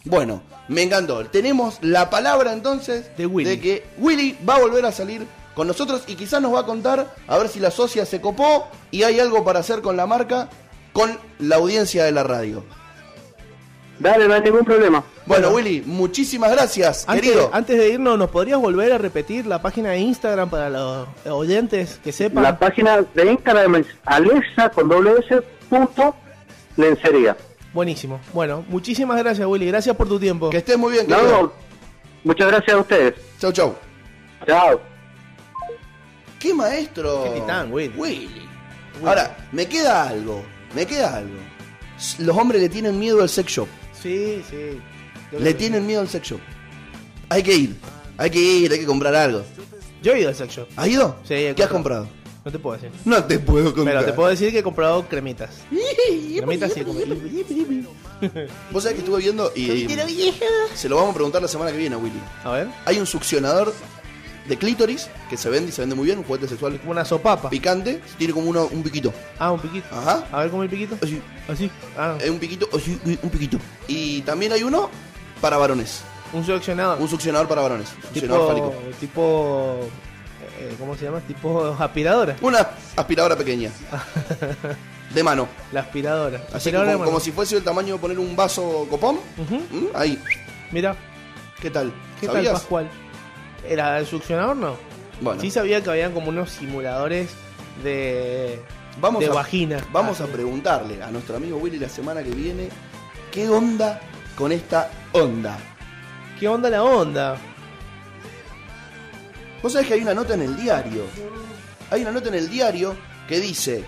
Bueno, me encantó. Tenemos la palabra entonces de, que Willy va a volver a salir con nosotros y quizás nos va a contar a ver si la socia se copó y hay algo para hacer con la marca, con la audiencia de la radio. Dale, no hay ningún problema. Bueno, Willy, muchísimas gracias, Antes, querido. antes de irnos, ¿nos podrías volver a repetir la página de Instagram para los oyentes que sepan? La página de Instagram es alesa con doble s punto lencería. Buenísimo. Bueno, muchísimas gracias, Willy. Gracias por tu tiempo. Que estés muy bien, querido. no, muchas gracias a ustedes. Chau, chau. Chao. ¿Qué maestro? Qué titán, Willy. Willy. Ahora, me queda algo, me queda algo. Los hombres le tienen miedo al sex shop. Sí, sí. Yo Le tienen miedo al sex shop. Hay que ir, hay que ir, hay que comprar algo. Yo he ido al sex shop. ¿Has ido? Sí, he ¿Qué has comprado. No te puedo decir. No te puedo contar. Pero te puedo decir que he comprado cremitas. cremitas sí. Vos sabés que estuve viendo y se lo vamos a preguntar la semana que viene a Willy. A ver. Hay un succionador de clítoris que se vende y se vende muy bien, un juguete sexual Como una sopapa. picante, tiene como uno, un piquito. Ah, un piquito. Ajá. A ver cómo el piquito. Así, Así. Ah, es un piquito, así, un piquito. Y también hay uno para varones. un succionador. Un succionador para varones. Succionador tipo, fálico. tipo eh, ¿cómo se llama? Tipo aspiradora. Una aspiradora pequeña. de mano. La aspiradora. Así Aspiradora como, como si fuese el tamaño de poner un vaso copón. ¿Mm? Ahí. Mira, ¿Qué tal? ¿qué tal. Pascual? ¿Era el succionador no? Bueno. Sí sabía que habían como unos simuladores de Vamos de a, vagina. Vamos Ah, a preguntarle a nuestro amigo Willy la semana que viene qué onda con esta onda. ¿Qué onda la onda? Vos sabés que hay una nota en el diario. Hay una nota en el diario que dice,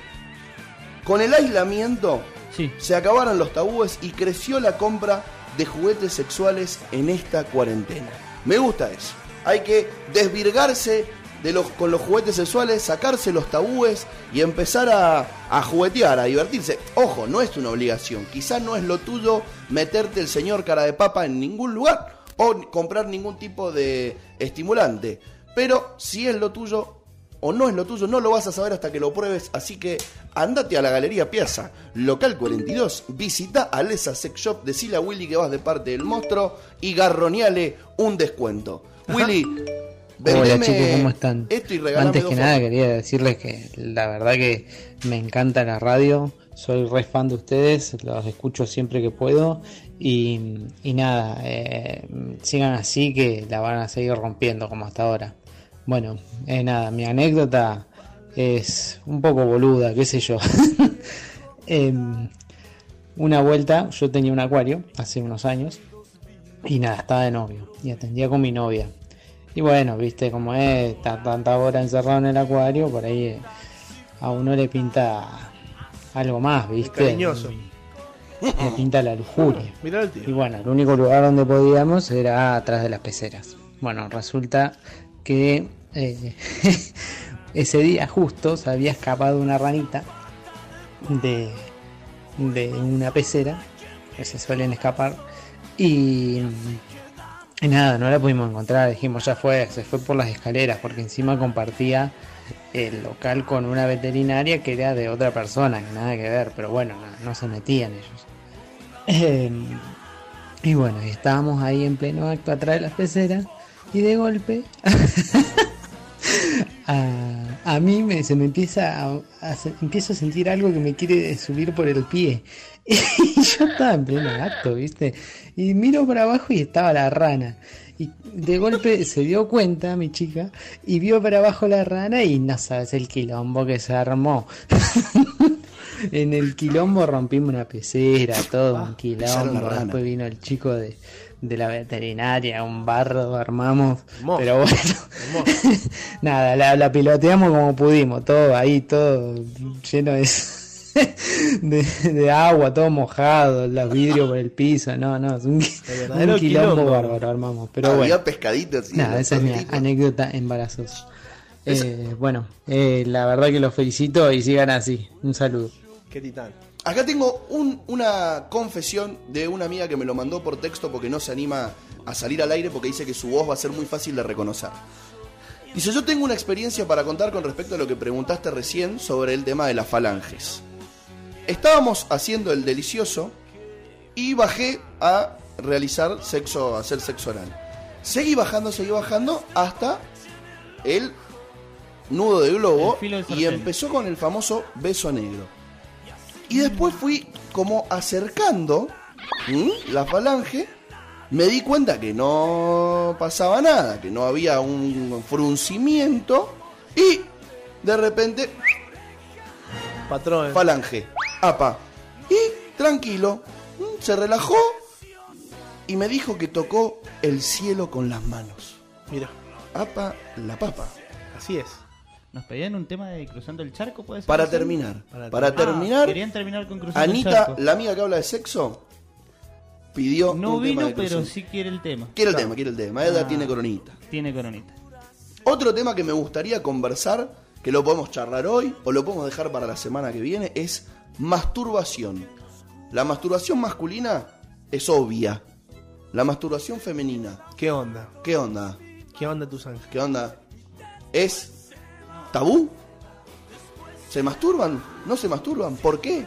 con el aislamiento Sí. se acabaron los tabúes y creció la compra de juguetes sexuales en esta cuarentena. Me gusta eso. Hay que desvirgarse de los, con los juguetes sexuales, sacarse los tabúes y empezar a, a juguetear, a divertirse. Ojo, no es una obligación. Quizás no es lo tuyo meterte el señor cara de papa en ningún lugar o comprar ningún tipo de estimulante. Pero si es lo tuyo, o no es lo tuyo, no lo vas a saber hasta que lo pruebes. Así que andate a la Galería Piazza, local 42, visita a Lesa Sex Shop, decile a Willy que vas de parte del monstruo y garroneale un descuento. Willy, Hola chicos, ¿cómo están? Esto y regalame Antes que nada quería decirles que la verdad que me encanta la radio, soy re fan de ustedes, los escucho siempre que puedo y, y nada, eh, sigan así que la van a seguir rompiendo como hasta ahora. Bueno, eh, nada, mi anécdota es un poco boluda, qué sé yo. Em, una vuelta, yo tenía un acuario hace unos años y nada, estaba de novio y atendía con mi novia. Y bueno, viste cómo es, estar tanta hora encerrado en el acuario, por ahí eh, a uno le pinta algo más, viste. Cariñoso. Le pinta la lujuria. Mirá el tío. Y bueno, el único lugar donde podíamos era atrás de las peceras. Bueno, resulta que eh, ese día justo se había escapado una ranita de, de una pecera, que se suelen escapar, y, nada, no la pudimos encontrar, dijimos ya fue, se fue por las escaleras, porque encima compartía el local con una veterinaria que era de otra persona, que nada que ver, pero bueno, no, se metían ellos. Eh, y bueno, estábamos ahí en pleno acto atrás de las peceras y de golpe a, a mí me, se me empieza a, a se- empiezo a sentir algo que me quiere subir por el pie. Y yo estaba en pleno acto, ¿viste? Y miro para abajo y estaba la rana. Y de golpe se dio cuenta mi chica y vio para abajo la rana y no sabes el quilombo que se armó. en el quilombo rompimos una pecera, todo un pisaron la quilombo. Después vino el chico de, de la veterinaria, un barro armamos, Hermoso. pero bueno, nada, la, la piloteamos como pudimos, todo ahí, todo lleno de, de, de agua, todo mojado, los vidrios por el piso, no, no, es un, quilombo quilombo. bárbaro armamos, pero Había bueno. pescaditos. y Nada, esa es mi anécdota embarazosa. Eh, bueno, eh, la verdad que los felicito y sigan así. Un saludo. Qué titán. Acá tengo un- una confesión de una amiga que me lo mandó por texto porque no se anima a salir al aire porque dice que su voz va a ser muy fácil de reconocer. Dice, yo tengo una experiencia para contar con respecto a lo que preguntaste recién sobre el tema de las falanges. Estábamos haciendo el delicioso y bajé a realizar sexo, a hacer sexo oral. Seguí bajando, seguí bajando hasta el nudo de globo y empezó con el famoso beso negro. Y después fui como acercando ¿m? la falange, me di cuenta que no pasaba nada, que no había un fruncimiento y de repente Patrón. falange, apa. Y tranquilo, se relajó y me dijo que tocó el cielo con las manos. Mira, Apa la papa. así es. Nos pedían un tema de cruzando el charco, ¿puede ser? Para terminar, Para para, Ah, terminar, querían terminar con cruzando el Anita, charco. la amiga que habla de sexo, pidió No un tema vino, de pero sí quiere el tema. Quiere el tema, quiere el tema. Eda Ah. tiene coronita. Tiene coronita. Otro tema que me gustaría conversar, que lo podemos charlar hoy o lo podemos dejar para la semana que viene, es masturbación. La masturbación masculina es obvia. La masturbación femenina, ¿Qué onda? ¿qué onda? ¿Qué onda tus ángeles? ¿Qué onda? ¿Es tabú? ¿Se masturban? ¿No se masturban? ¿Por qué?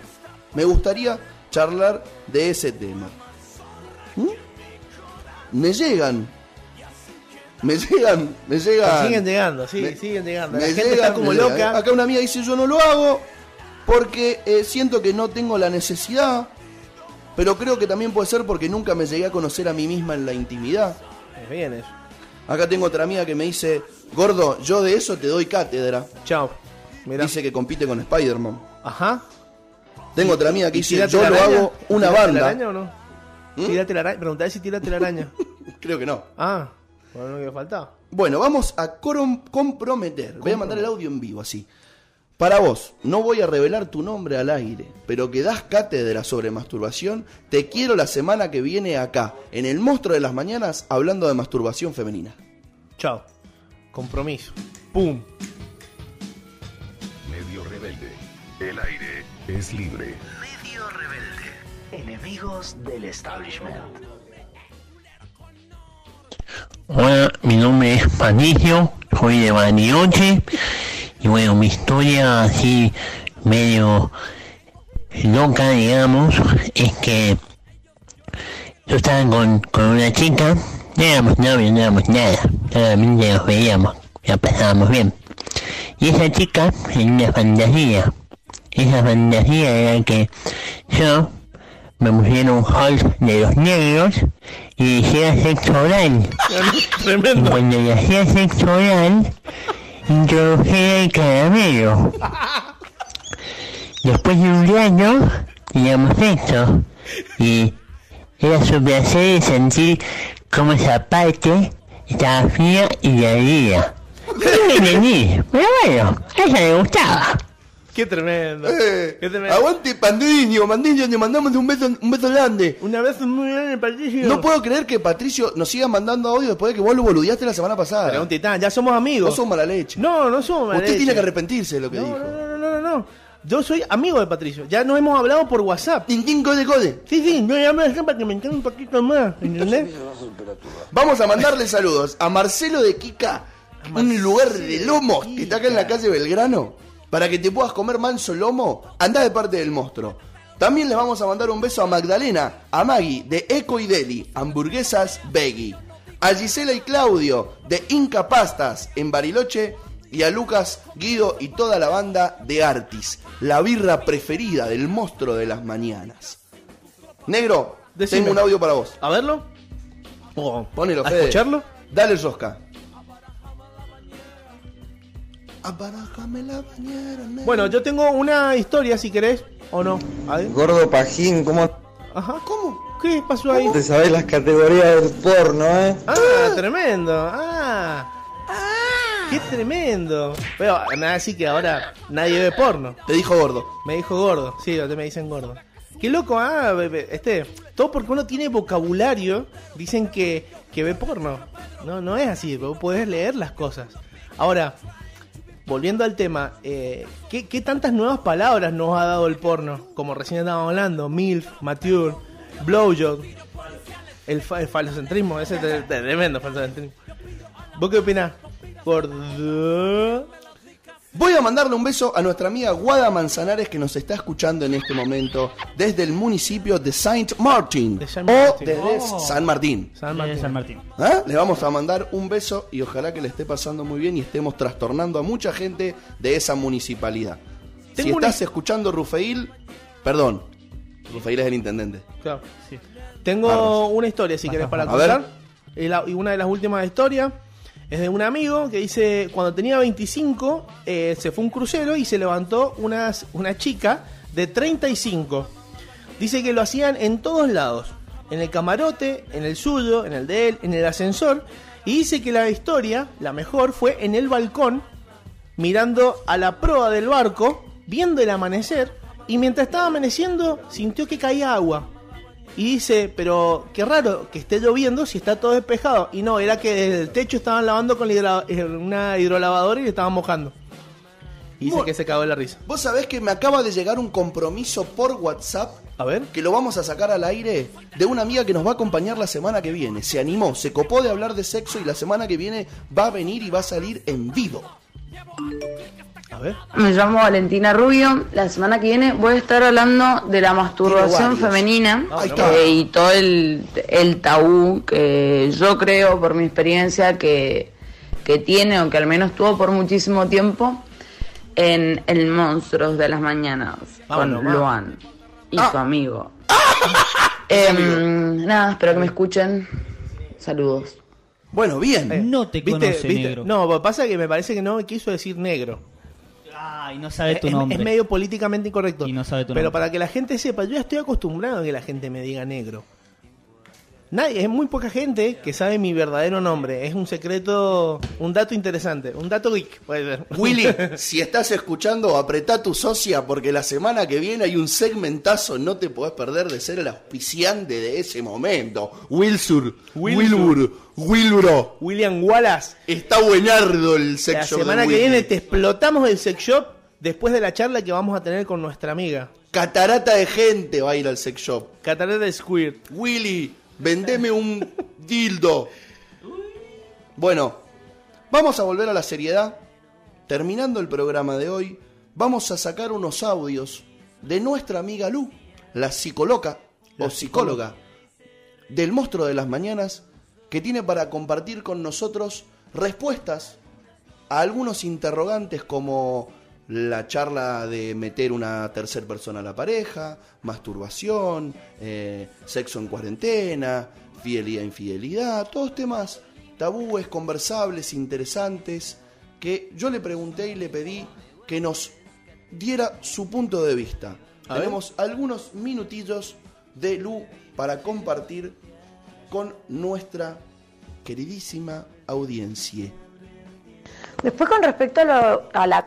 Me gustaría charlar de ese tema. ¿Mm? Me llegan. Me llegan, me llegan. Siguen llegando, sí, Me- siguen llegando. me La gente llegan, está como me llegan. loca. Acá una amiga dice yo no lo hago porque eh, siento que no tengo la necesidad, pero creo que también puede ser porque nunca me llegué a conocer a mí misma en la intimidad. Es bien eso. Acá tengo otra amiga que me dice, gordo, yo de eso te doy cátedra. Chao. Mirá. Dice que compite con Spider-Man. Ajá. Tengo otra amiga que ¿Y dice, yo lo araña? hago una ¿Tírate la banda. araña o no? Tírate la araña. Preguntá si tírate la araña. Creo que no. ah, bueno, no que faltaba. Bueno, vamos a comprometer. Voy a mandar el audio en vivo así. Para vos, no voy a revelar tu nombre al aire, pero que das cátedra sobre masturbación, te quiero la semana que viene acá, en el Monstruo de las Mañanas, hablando de masturbación femenina. Chao. Compromiso. Pum. Medio rebelde. El aire es libre. Medio rebelde. Enemigos del establishment. Hola, mi nombre es Patricio, soy de Bariloche y bueno, mi historia así medio loca, digamos, es que yo estaba con, con una chica, no éramos novios, no éramos nada, solamente nos veíamos, la pasábamos bien. Y esa chica tenía una fantasía, esa fantasía era que yo me pusiera un hall de los negros y hiciera sexo oral. Y cuando le hacía sexo oral, introdujera el caramelo. Después de un año, teníamos sexo. Y era su placer sentir como esa parte estaba fría y ardía. No me entendí, pero bueno, a ella le gustaba. Qué tremendo. Eh, Qué tremendo. aguante Pandiño, Mandiño, te mandamos un beso, un beso grande. Una vez muy grande, Patricio. No puedo creer que Patricio nos siga mandando audio después de que vos lo boludeaste la semana pasada. Pero un titán, ya somos amigos. No sos mala leche. No, no somos mala Usted tiene que arrepentirse de lo que No, dijo. no, no, no, no, no. Yo soy amigo de Patricio. Ya nos hemos hablado por WhatsApp. Tintín, code, code. Sí, sí, yo llamo acá para que me entienda un poquito más. ¿Entendés? Vamos a mandarle saludos a Marcelo de Kika, un lugar de lomos que está acá en la calle Belgrano. Para que te puedas comer manso lomo, anda de parte del monstruo. También les vamos a mandar un beso a Magdalena, a Maggie de Eco y Deli, hamburguesas Veggie. A Gisela y Claudio de Inca Pastas en Bariloche. Y a Lucas, Guido y toda la banda de Artis, la birra preferida del monstruo de las mañanas. Negro, Decime. tengo un audio para vos. A verlo. Oh, Ponelo, ¿A Fede. escucharlo? Dale rosca. Aparájame la bañera, negro. Bueno, yo tengo una historia si querés o no. A ver. Gordo Pajín, ¿cómo? Ajá. ¿Cómo? ¿Qué pasó ahí? Te sabés las categorías del porno, ¿eh? Ah, tremendo. Ah. Qué tremendo. Pero nada así que ahora nadie ve porno. Te dijo gordo. Me dijo gordo. Sí, te me dicen gordo. Qué loco, ah, bebé. este, todo porque uno tiene vocabulario, dicen que, que ve porno. No, no es así, vos podés leer las cosas. Ahora, volviendo al tema, eh, ¿qué, qué tantas nuevas palabras nos ha dado el porno? Como recién estábamos hablando, MILF, mature, blowjob, el, fa- el falocentrismo, ese es tre- tremendo falocentrismo. ¿Vos qué opinás? Voy a mandarle un beso a nuestra amiga Guada Manzanares que nos está escuchando en este momento desde el municipio de Saint Martin Saint o desde Oh. San Martín. San Martín. San Martín. ¿Ah? Le vamos a mandar un beso y ojalá que le esté pasando muy bien y estemos trastornando a mucha gente de esa municipalidad. Si Tengo estás escuchando Rufeil, perdón, Rufeil es el intendente. Claro. Tengo una historia, si querés, para contar. ver. Y, la- y una de las últimas historias es de un amigo que dice, cuando tenía 25, eh, se fue un crucero y se levantó unas, una chica de 35. Dice que lo hacían en todos lados. En el camarote, en el suyo, en el de él, en el ascensor. Y dice que la historia, la mejor, fue en el balcón, mirando a la proa del barco, viendo el amanecer. Y mientras estaba amaneciendo, sintió que caía agua. Y dice, pero qué raro que esté lloviendo si está todo despejado. Y no, era que desde el techo estaban lavando con la hidra- eh, una hidrolavadora y le estaban mojando. Y dice Bueno. que se cagó de la risa. Vos sabés que me acaba de llegar un compromiso por WhatsApp. A ver. Que lo vamos a sacar al aire de una amiga que nos va a acompañar la semana que viene. Se animó, se copó de hablar de sexo y la semana que viene va a venir y va a salir en vivo. A ver. Me llamo Valentina Rubio. La semana que viene voy a estar hablando de la masturbación femenina eh, y todo el, el tabú que yo creo por mi experiencia que, que tiene o que al menos tuvo por muchísimo tiempo en El Monstruos de las Mañanas Vámonos, con. Luan y su amigo. Em, nada, espero que me escuchen. Saludos. Bueno, bien. No te ¿Viste? conoce, ¿Viste? negro. No, pasa que me parece que no quiso decir negro. Ay, no sabe tu es, nombre. es medio políticamente incorrecto. Y no sabe tu Pero nombre. para que la gente sepa, yo ya estoy acostumbrado a que la gente me diga negro. Nadie, es muy poca gente que sabe mi verdadero nombre. Es un secreto, un dato interesante, un dato geek, puede ser. Willy, si estás escuchando, apretá tu socia porque la semana que viene hay un segmentazo, no te podés perder de ser el auspiciante de ese momento. Wilsur, Wilbur, Wilbro. William Wallace. Está buenardo el sex La shop de semana que viene te explotamos el sex shop después de la charla que vamos a tener con nuestra amiga. Catarata de gente va a ir al sex shop. Catarata de Squirt. Willy, vendeme un dildo. Bueno, vamos a volver a la seriedad. Terminando el programa de hoy, vamos a sacar unos audios de nuestra amiga Lu, la psicóloga o psicóloga del monstruo de las mañanas, que tiene para compartir con nosotros respuestas a algunos interrogantes como la charla de meter una tercera persona a la pareja, masturbación, eh, sexo en cuarentena, fidelidad, infidelidad, todos temas tabúes, conversables, interesantes, que yo le pregunté y le pedí que nos diera su punto de vista. A ver. Tenemos algunos minutillos de Lu para compartir con nuestra queridísima audiencia. Después con respecto a, lo- a la...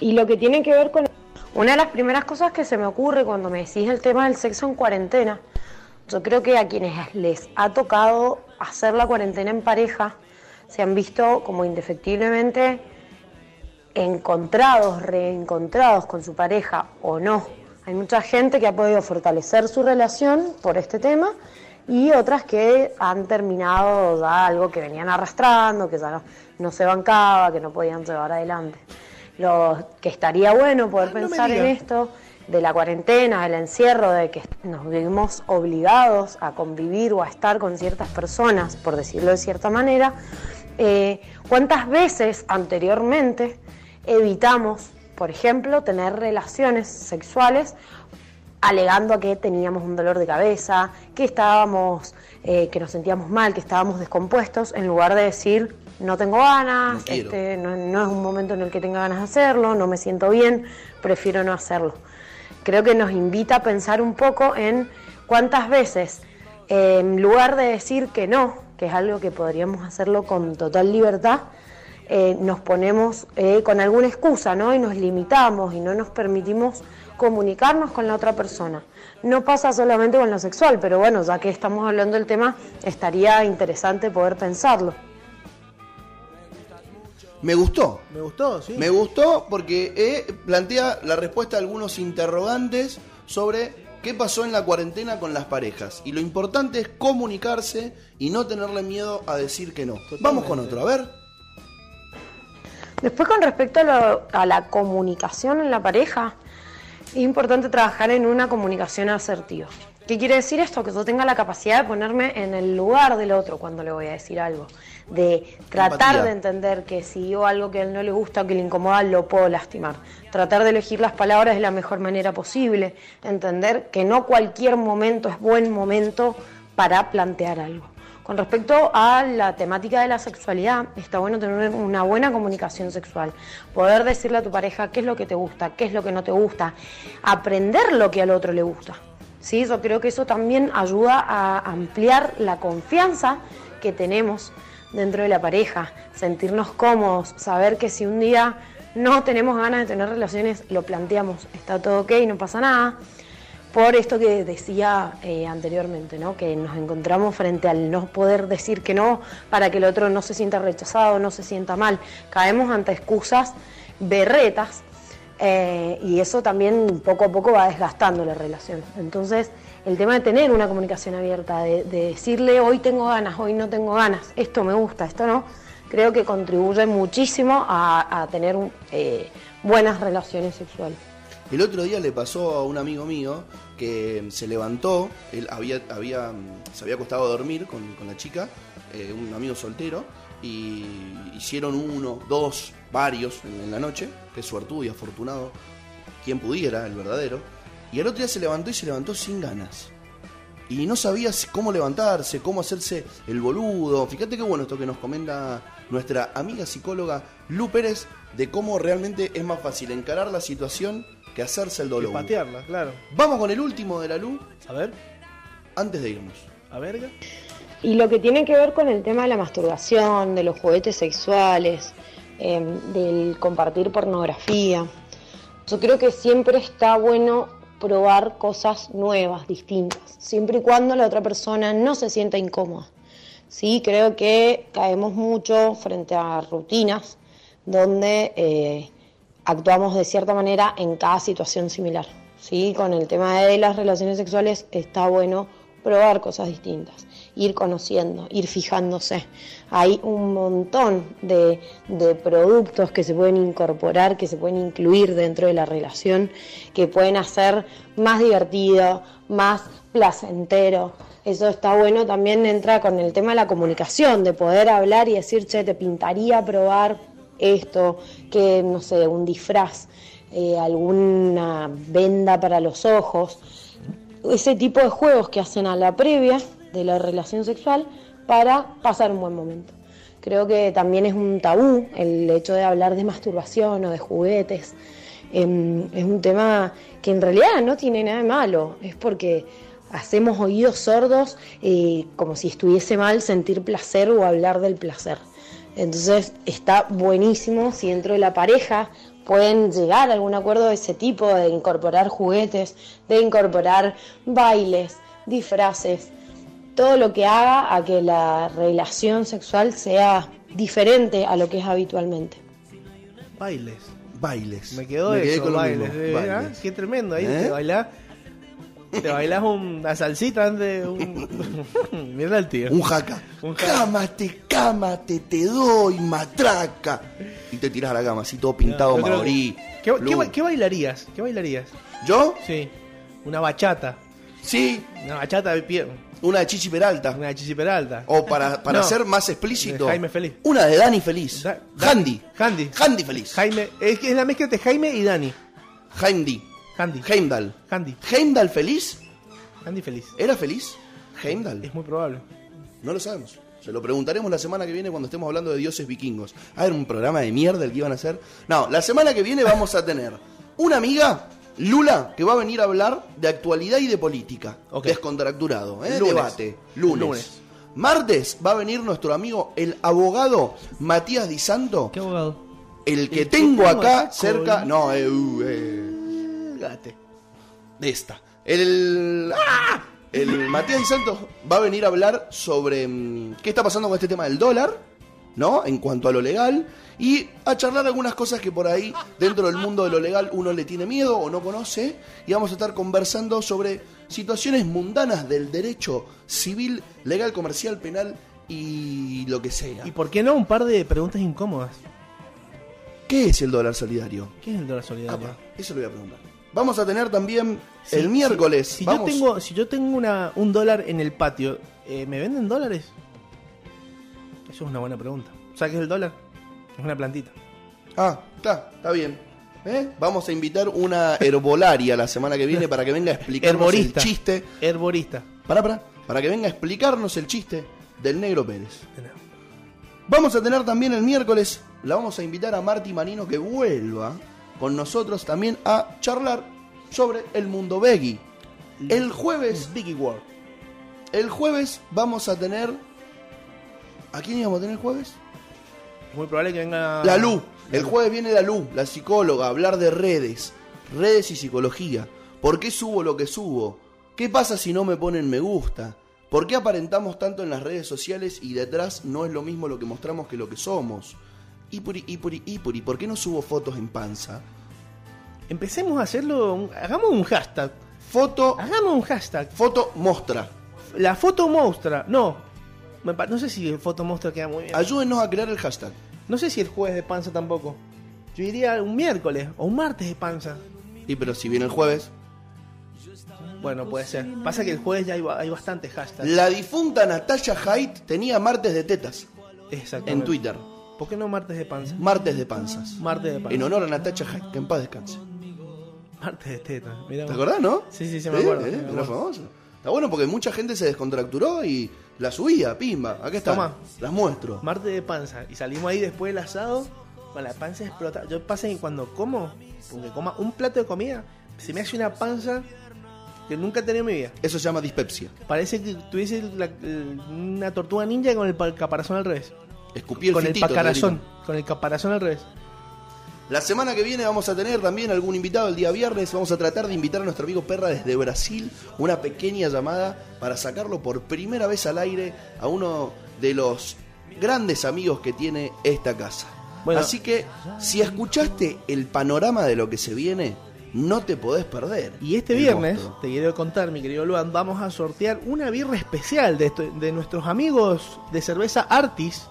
Y lo que tiene que ver con... Una de las primeras cosas que se me ocurre cuando me decís el tema del sexo en cuarentena, yo creo que a quienes les ha tocado hacer la cuarentena en pareja, se han visto como indefectiblemente encontrados, reencontrados con su pareja o no. Hay mucha gente que ha podido fortalecer su relación por este tema y otras que han terminado ya algo que venían arrastrando, que ya no, no se bancaba, que no podían llevar adelante. Lo que estaría bueno poder Ah, no pensar en esto de la cuarentena, del encierro, de que nos vimos obligados a convivir o a estar con ciertas personas, por decirlo de cierta manera, eh, ¿cuántas veces anteriormente evitamos, por ejemplo, tener relaciones sexuales alegando a que teníamos un dolor de cabeza, que estábamos, eh, que nos sentíamos mal, que estábamos descompuestos, en lugar de decir no tengo ganas, No este, no, no es un momento en el que tenga ganas de hacerlo, no me siento bien, prefiero no hacerlo. creo que nos invita a pensar un poco en cuántas veces, eh, en lugar de decir que no, que es algo que podríamos hacerlo con total libertad, eh, nos ponemos eh, con alguna excusa, ¿no? Y nos limitamos y no nos permitimos comunicarnos con la otra persona. No pasa solamente con lo sexual, pero bueno, ya que estamos hablando del tema, estaría interesante poder pensarlo. Me gustó. Me gustó, sí. Me gustó porque eh, plantea la respuesta a algunos interrogantes sobre qué pasó en la cuarentena con las parejas. Y lo importante es comunicarse y no tenerle miedo a decir que no. Vamos con otro, a ver. Después con respecto a, lo- a la comunicación en la pareja, es importante trabajar en una comunicación asertiva. ¿Qué quiere decir esto? Que yo tenga la capacidad de ponerme en el lugar del otro cuando le voy a decir algo. De tratar Empatía. de entender que si yo algo que a él no le gusta o que le incomoda, lo puedo lastimar. Tratar de elegir las palabras de la mejor manera posible. Entender que no cualquier momento es buen momento para plantear algo. Con respecto a la temática de la sexualidad, está bueno tener una buena comunicación sexual. Poder decirle a tu pareja qué es lo que te gusta, qué es lo que no te gusta. Aprender lo que al otro le gusta. ¿Sí? Yo creo que eso también ayuda a ampliar la confianza que tenemos dentro de la pareja. Sentirnos cómodos, saber que si un día no tenemos ganas de tener relaciones, lo planteamos. Está todo ok, no pasa nada por esto que decía eh, anteriormente, ¿no? que nos encontramos frente al no poder decir que no para que el otro no se sienta rechazado, no se sienta mal. Caemos ante excusas berretas eh, y eso también poco a poco va desgastando la relación. Entonces, el tema de tener una comunicación abierta, de, de decirle hoy tengo ganas, hoy no tengo ganas, esto me gusta, esto no, creo que contribuye muchísimo a, tener eh, buenas relaciones sexuales. El otro día le pasó a un amigo mío que se levantó, él había, había, mm, se había acostado a dormir con, con la chica, eh, un amigo soltero, y hicieron uno, dos, varios en, la noche, que suertudo y afortunado, quien pudiera, el verdadero, y el otro día se levantó y se levantó sin ganas. Y no sabía cómo levantarse, cómo hacerse el boludo. Fíjate qué bueno esto que nos comenta nuestra amiga psicóloga Lu Pérez, de cómo realmente es más fácil encarar la situación que hacerse el dolor. patearla, claro. Vamos con el último de la Lu. A ver. Antes de irnos. A ver. Y lo que tiene que ver con el tema de la masturbación, de los juguetes sexuales, eh, del compartir pornografía, yo creo que siempre está bueno probar cosas nuevas, distintas, siempre y cuando la otra persona no se sienta incómoda. Sí, creo que caemos mucho frente a rutinas donde eh, actuamos de cierta manera en cada situación similar. ¿sí? Con el tema de las relaciones sexuales está bueno probar cosas distintas, ir conociendo, ir fijándose. Hay un montón de, de productos que se pueden incorporar, que se pueden incluir dentro de la relación, que pueden hacer más divertido, más placentero. Eso está bueno, también entra con el tema de la comunicación, de poder hablar y decir, che, te pintaría probar esto, que no sé, un disfraz, eh, alguna venda para los ojos, ese tipo de juegos que hacen a la previa de la relación sexual para pasar un buen momento. Creo que también es un tabú el hecho de hablar de masturbación o de juguetes. Em, es un tema que en realidad no tiene nada de malo, es porque hacemos oídos sordos como si estuviese mal sentir placer o hablar del placer. Entonces está buenísimo si dentro de la pareja pueden llegar a algún acuerdo de ese tipo, de incorporar juguetes, de incorporar bailes, disfraces, todo lo que haga a que la relación sexual sea diferente a lo que es habitualmente. Bailes. Bailes. Me quedó Me quedé eso, bailes. eh, bailes. ah, Qué tremendo. Ahí ¿Eh? te. Te bailás una salsita de un. Mira el tío. Un jaca. Un jaca. Cámate, cámate, te doy, matraca. Y te tiras a la cama, así todo pintado, maorí. ¿Qué, bailarías? ¿Qué bailarías? ¿Yo? Sí. Una bachata. Sí. Una bachata de pie. Una de Chichi Peralta. Una de Chichi Peralta. O para, para No. ser más explícito. Jaime Feliz. Una de Dani Feliz. Handy. Handy. Handy Feliz. Jaime. Es que es la mezcla entre Jaime y Dani. Handy. Handy. Heimdall. Handy. ¿Heimdall feliz? Handy feliz. ¿Era feliz? Heimdall. Es muy probable. No lo sabemos. Se lo preguntaremos la semana que viene cuando estemos hablando de dioses vikingos. A ver, un programa de mierda el que iban a hacer. No, la semana que viene vamos a tener una amiga Lula, que va a venir a hablar de actualidad y de política. Descontracturado, ¿eh? Lunes. Debate. Lunes. Lunes. Martes va a venir nuestro amigo, el abogado Matías Di Santo. ¿Qué abogado? El que El tengo acá cerca. No, eh, uh, eh, De esta. El. ¡Ah! El Matías Di Santo va a venir a hablar sobre mm, qué está pasando con este tema del dólar, ¿no? En cuanto a lo legal. Y a charlar algunas cosas que por ahí, dentro del mundo de lo legal, uno le tiene miedo o no conoce. Y vamos a estar conversando sobre situaciones mundanas del derecho civil, legal, comercial, penal y lo que sea. ¿Y por qué no un par de preguntas incómodas? ¿Qué es el dólar solidario? ¿Qué es el dólar solidario? Eso lo voy a preguntar. Vamos a tener también el miércoles. Si, si vamos, yo tengo, si yo tengo una, un dólar en el patio, eh, ¿me venden dólares? Eso es una buena pregunta. ¿Sabes qué es el dólar? Es una plantita. Ah, está, está bien. ¿Eh? Vamos a invitar una herbolaria la semana que viene para que venga a explicarnos Herborista. el chiste. Herborista. Para, para, para que venga a explicarnos el chiste del negro Pérez. Vamos a tener también el miércoles, la vamos a invitar a Marty Marino que vuelva con nosotros también a charlar sobre el mundo veggie. El jueves, Biggie World. el jueves vamos a tener... ¿A quién íbamos a tener el jueves? Es muy probable que venga. La Lu. El jueves viene la Lu, la psicóloga, a hablar de redes. Redes y psicología. ¿Por qué subo lo que subo? ¿Qué pasa si no me ponen me gusta? ¿Por qué aparentamos tanto en las redes sociales y detrás no es lo mismo lo que mostramos que lo que somos? Ipuri, ipuri, ipuri. ¿Por qué no subo fotos en panza? Empecemos a hacerlo. un- hagamos un hashtag. Foto. Hagamos un hashtag. Foto mostra. La foto mostra. No. Me pa- no sé si el foto mostra queda muy bien. Ayúdenos a crear el hashtag. No sé si el jueves de panza tampoco. Yo diría un miércoles o un martes de panza. Y pero si viene el jueves. Bueno, puede ser. Pasa que el jueves ya hay, ba- hay bastantes hashtags. La difunta Natasha Haidt tenía martes de tetas Exactamente. en Twitter. ¿Por qué no martes de panza? Martes de panzas. Martes de panza. En honor a Natasha Haidt, que en paz descanse. Martes de teta. mirá ¿Te vos. acordás, no? Sí, sí, sí, me acuerdo. ¿Eh? Era famoso. Está bueno porque mucha gente se descontracturó y la subía, pimba. Acá está. Toma. Las muestro. Martes de panza. Y salimos ahí después del asado. Con la panza explota. Yo pasa que cuando como, porque coma un plato de comida, se me hace una panza que nunca he tenido en mi vida. Eso se llama dispepsia. Parece que tuviese la- una tortuga ninja con el pa- caparazón al revés. Escupí el con el fitito, grito. Con el caparazón al revés. La semana que viene vamos a tener también algún invitado el día viernes. Vamos a tratar de invitar a nuestro amigo Perra desde Brasil. Una pequeña llamada para sacarlo por primera vez al aire a uno de los grandes amigos que tiene esta casa. Bueno. Así que si escuchaste el panorama de lo que se viene, no te podés perder. Y este viernes, monstruo. te quiero contar, mi querido Luan, vamos a sortear una birra especial de, esto- de nuestros amigos de cerveza Artis.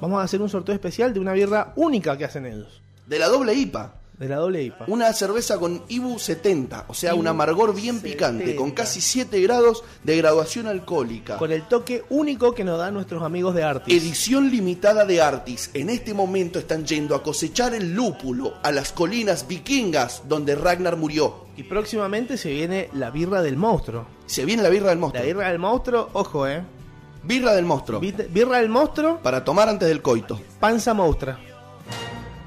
Vamos a hacer un sorteo especial de una birra única que hacen ellos. De la doble IPA. De la doble IPA. Una cerveza con IBU 70, o sea, IBU un amargor bien picante, 70. con casi 7 grados de graduación alcohólica. Con el toque único que nos dan nuestros amigos de Artis. Edición limitada de Artis. En este momento están yendo a cosechar el lúpulo a las colinas vikingas donde Ragnar murió. Y próximamente se viene la birra del monstruo. Se viene la birra del monstruo. La birra del monstruo, ojo, eh. Birra del monstruo. Birra del monstruo, Para tomar antes del coito. panza monstrua.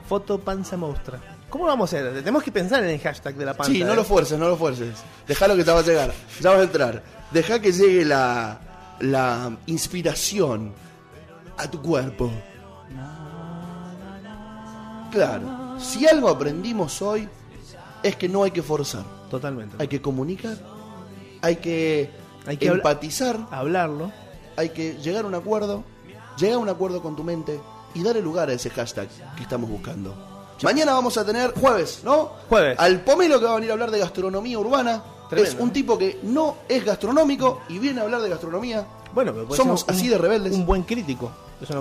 Foto panza monstrua. ¿Cómo lo vamos a hacer? Tenemos que pensar en el hashtag de la panza. Sí, no eh. lo fuerces, no lo fuerces. Déjalo que te va a llegar. Ya va a entrar. Deja que llegue la, la inspiración a tu cuerpo. Claro. Si algo aprendimos hoy es que no hay que forzar. Totalmente. Hay que comunicar. Hay que, Hay que habla- empatizar. Hablarlo. Hay que llegar a un acuerdo. Llegar a un acuerdo con tu mente y darle lugar a ese hashtag que estamos buscando. Mañana vamos a tener jueves, ¿no? Jueves. Al Pomelo que va a venir a hablar de gastronomía urbana. Tremendo. Es un tipo que no es gastronómico y viene a hablar de gastronomía. Bueno, pero puede Somos ser un- así de rebeldes. Un buen crítico.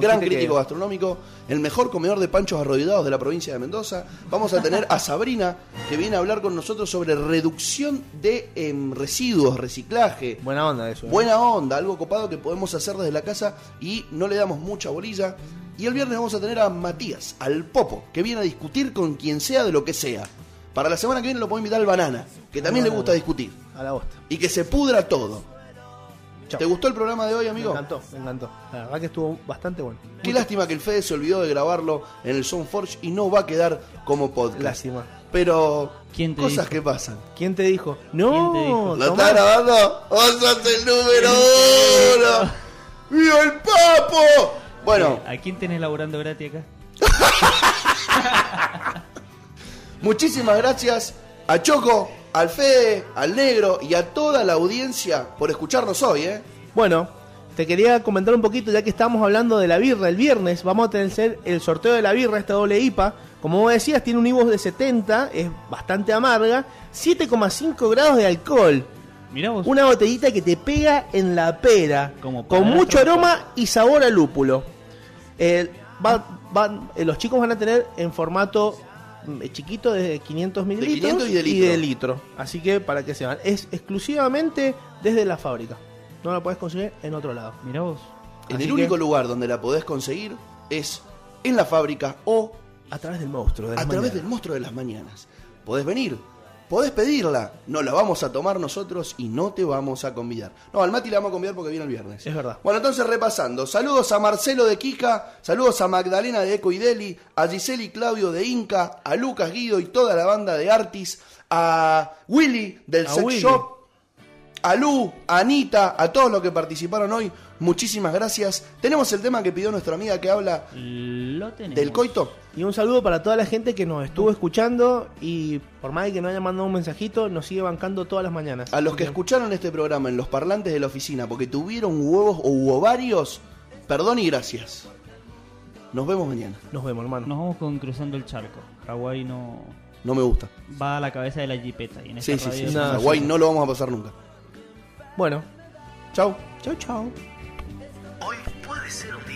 Gran que- crítico gastronómico, el mejor comedor de panchos arrodillados de la provincia de Mendoza. Vamos a tener a Sabrina, que viene a hablar con nosotros sobre reducción de em, residuos, reciclaje. Buena onda eso. eh. Buena onda, algo copado que podemos hacer desde la casa y no le damos mucha bolilla. Y el viernes vamos a tener a Matías, al Popo, que viene a discutir con quien sea de lo que sea. Para la semana que viene lo puedo invitar al Banana, que también le gusta discutir. A la bosta. Y que se pudra todo. ¿Te gustó el programa de hoy, amigo? Me encantó, me encantó. La verdad que estuvo bastante bueno. Qué lástima que el Fede se olvidó de grabarlo en el Soundforge y no va a quedar como podcast. Lástima. Pero ¿Quién te cosas dijo? que pasan. ¿Quién te dijo? No, ¿Quién te dijo? ¿Lo está grabando? ¡Vos sos el número uno! ¡Viva el papo! Bueno, ¿A quién tenés laburando gratis acá? muchísimas gracias a Choco, al Fede, al Negro y a toda la audiencia por escucharnos hoy, ¿eh? Bueno, te quería comentar un poquito, ya que estamos hablando de la birra el viernes, vamos a tener el sorteo de la birra, esta doble IPA. Como vos decías, tiene un IBUS de 70, es bastante amarga, 7,5 grados de alcohol. Mirá vos. Una botellita que te pega en la pera, Como con mucho aroma y sabor a lúpulo. Eh, va- van- eh, los chicos van a tener en formato chiquito de 500 mililitros 500 y de litro. litro. Así que para que sepan, es exclusivamente desde la fábrica. No la puedes conseguir en otro lado. Mirá vos. En Así el que- único lugar donde la podés conseguir es en la fábrica o A través del monstruo. De a las través mañanas. del monstruo de las mañanas. Podés venir, podés pedirla, no la vamos a tomar nosotros y no te vamos a convidar. No, al Mati la vamos a convidar porque viene el viernes. Es verdad. Bueno, entonces repasando. Saludos a Marcelo de Kika, saludos a Magdalena de Eco y Deli, a Giselle y Claudio de Inca, a Lucas Guido y toda la banda de Artis, a Willy del A Sex Willy. Shop, a Lu, a Anita, a todos los que participaron hoy. Muchísimas gracias. Tenemos el tema que pidió nuestra amiga que habla Lo del coito. Y un saludo para toda la gente que nos estuvo escuchando y por más de que no haya mandado un mensajito, nos sigue bancando todas las mañanas. A los que escucharon este programa en los parlantes de la oficina porque tuvieron huevos o ovarios, perdón y gracias. Nos vemos mañana. Nos vemos, hermano. Nos vamos con Cruzando el Charco. Hawái no No me gusta. va a la cabeza de la jipeta. Y en Sí, esta sí, sí. radio- sí. Hawái no lo vamos a pasar nunca. Bueno, Chau. chau, chau. Hoy puede ser un.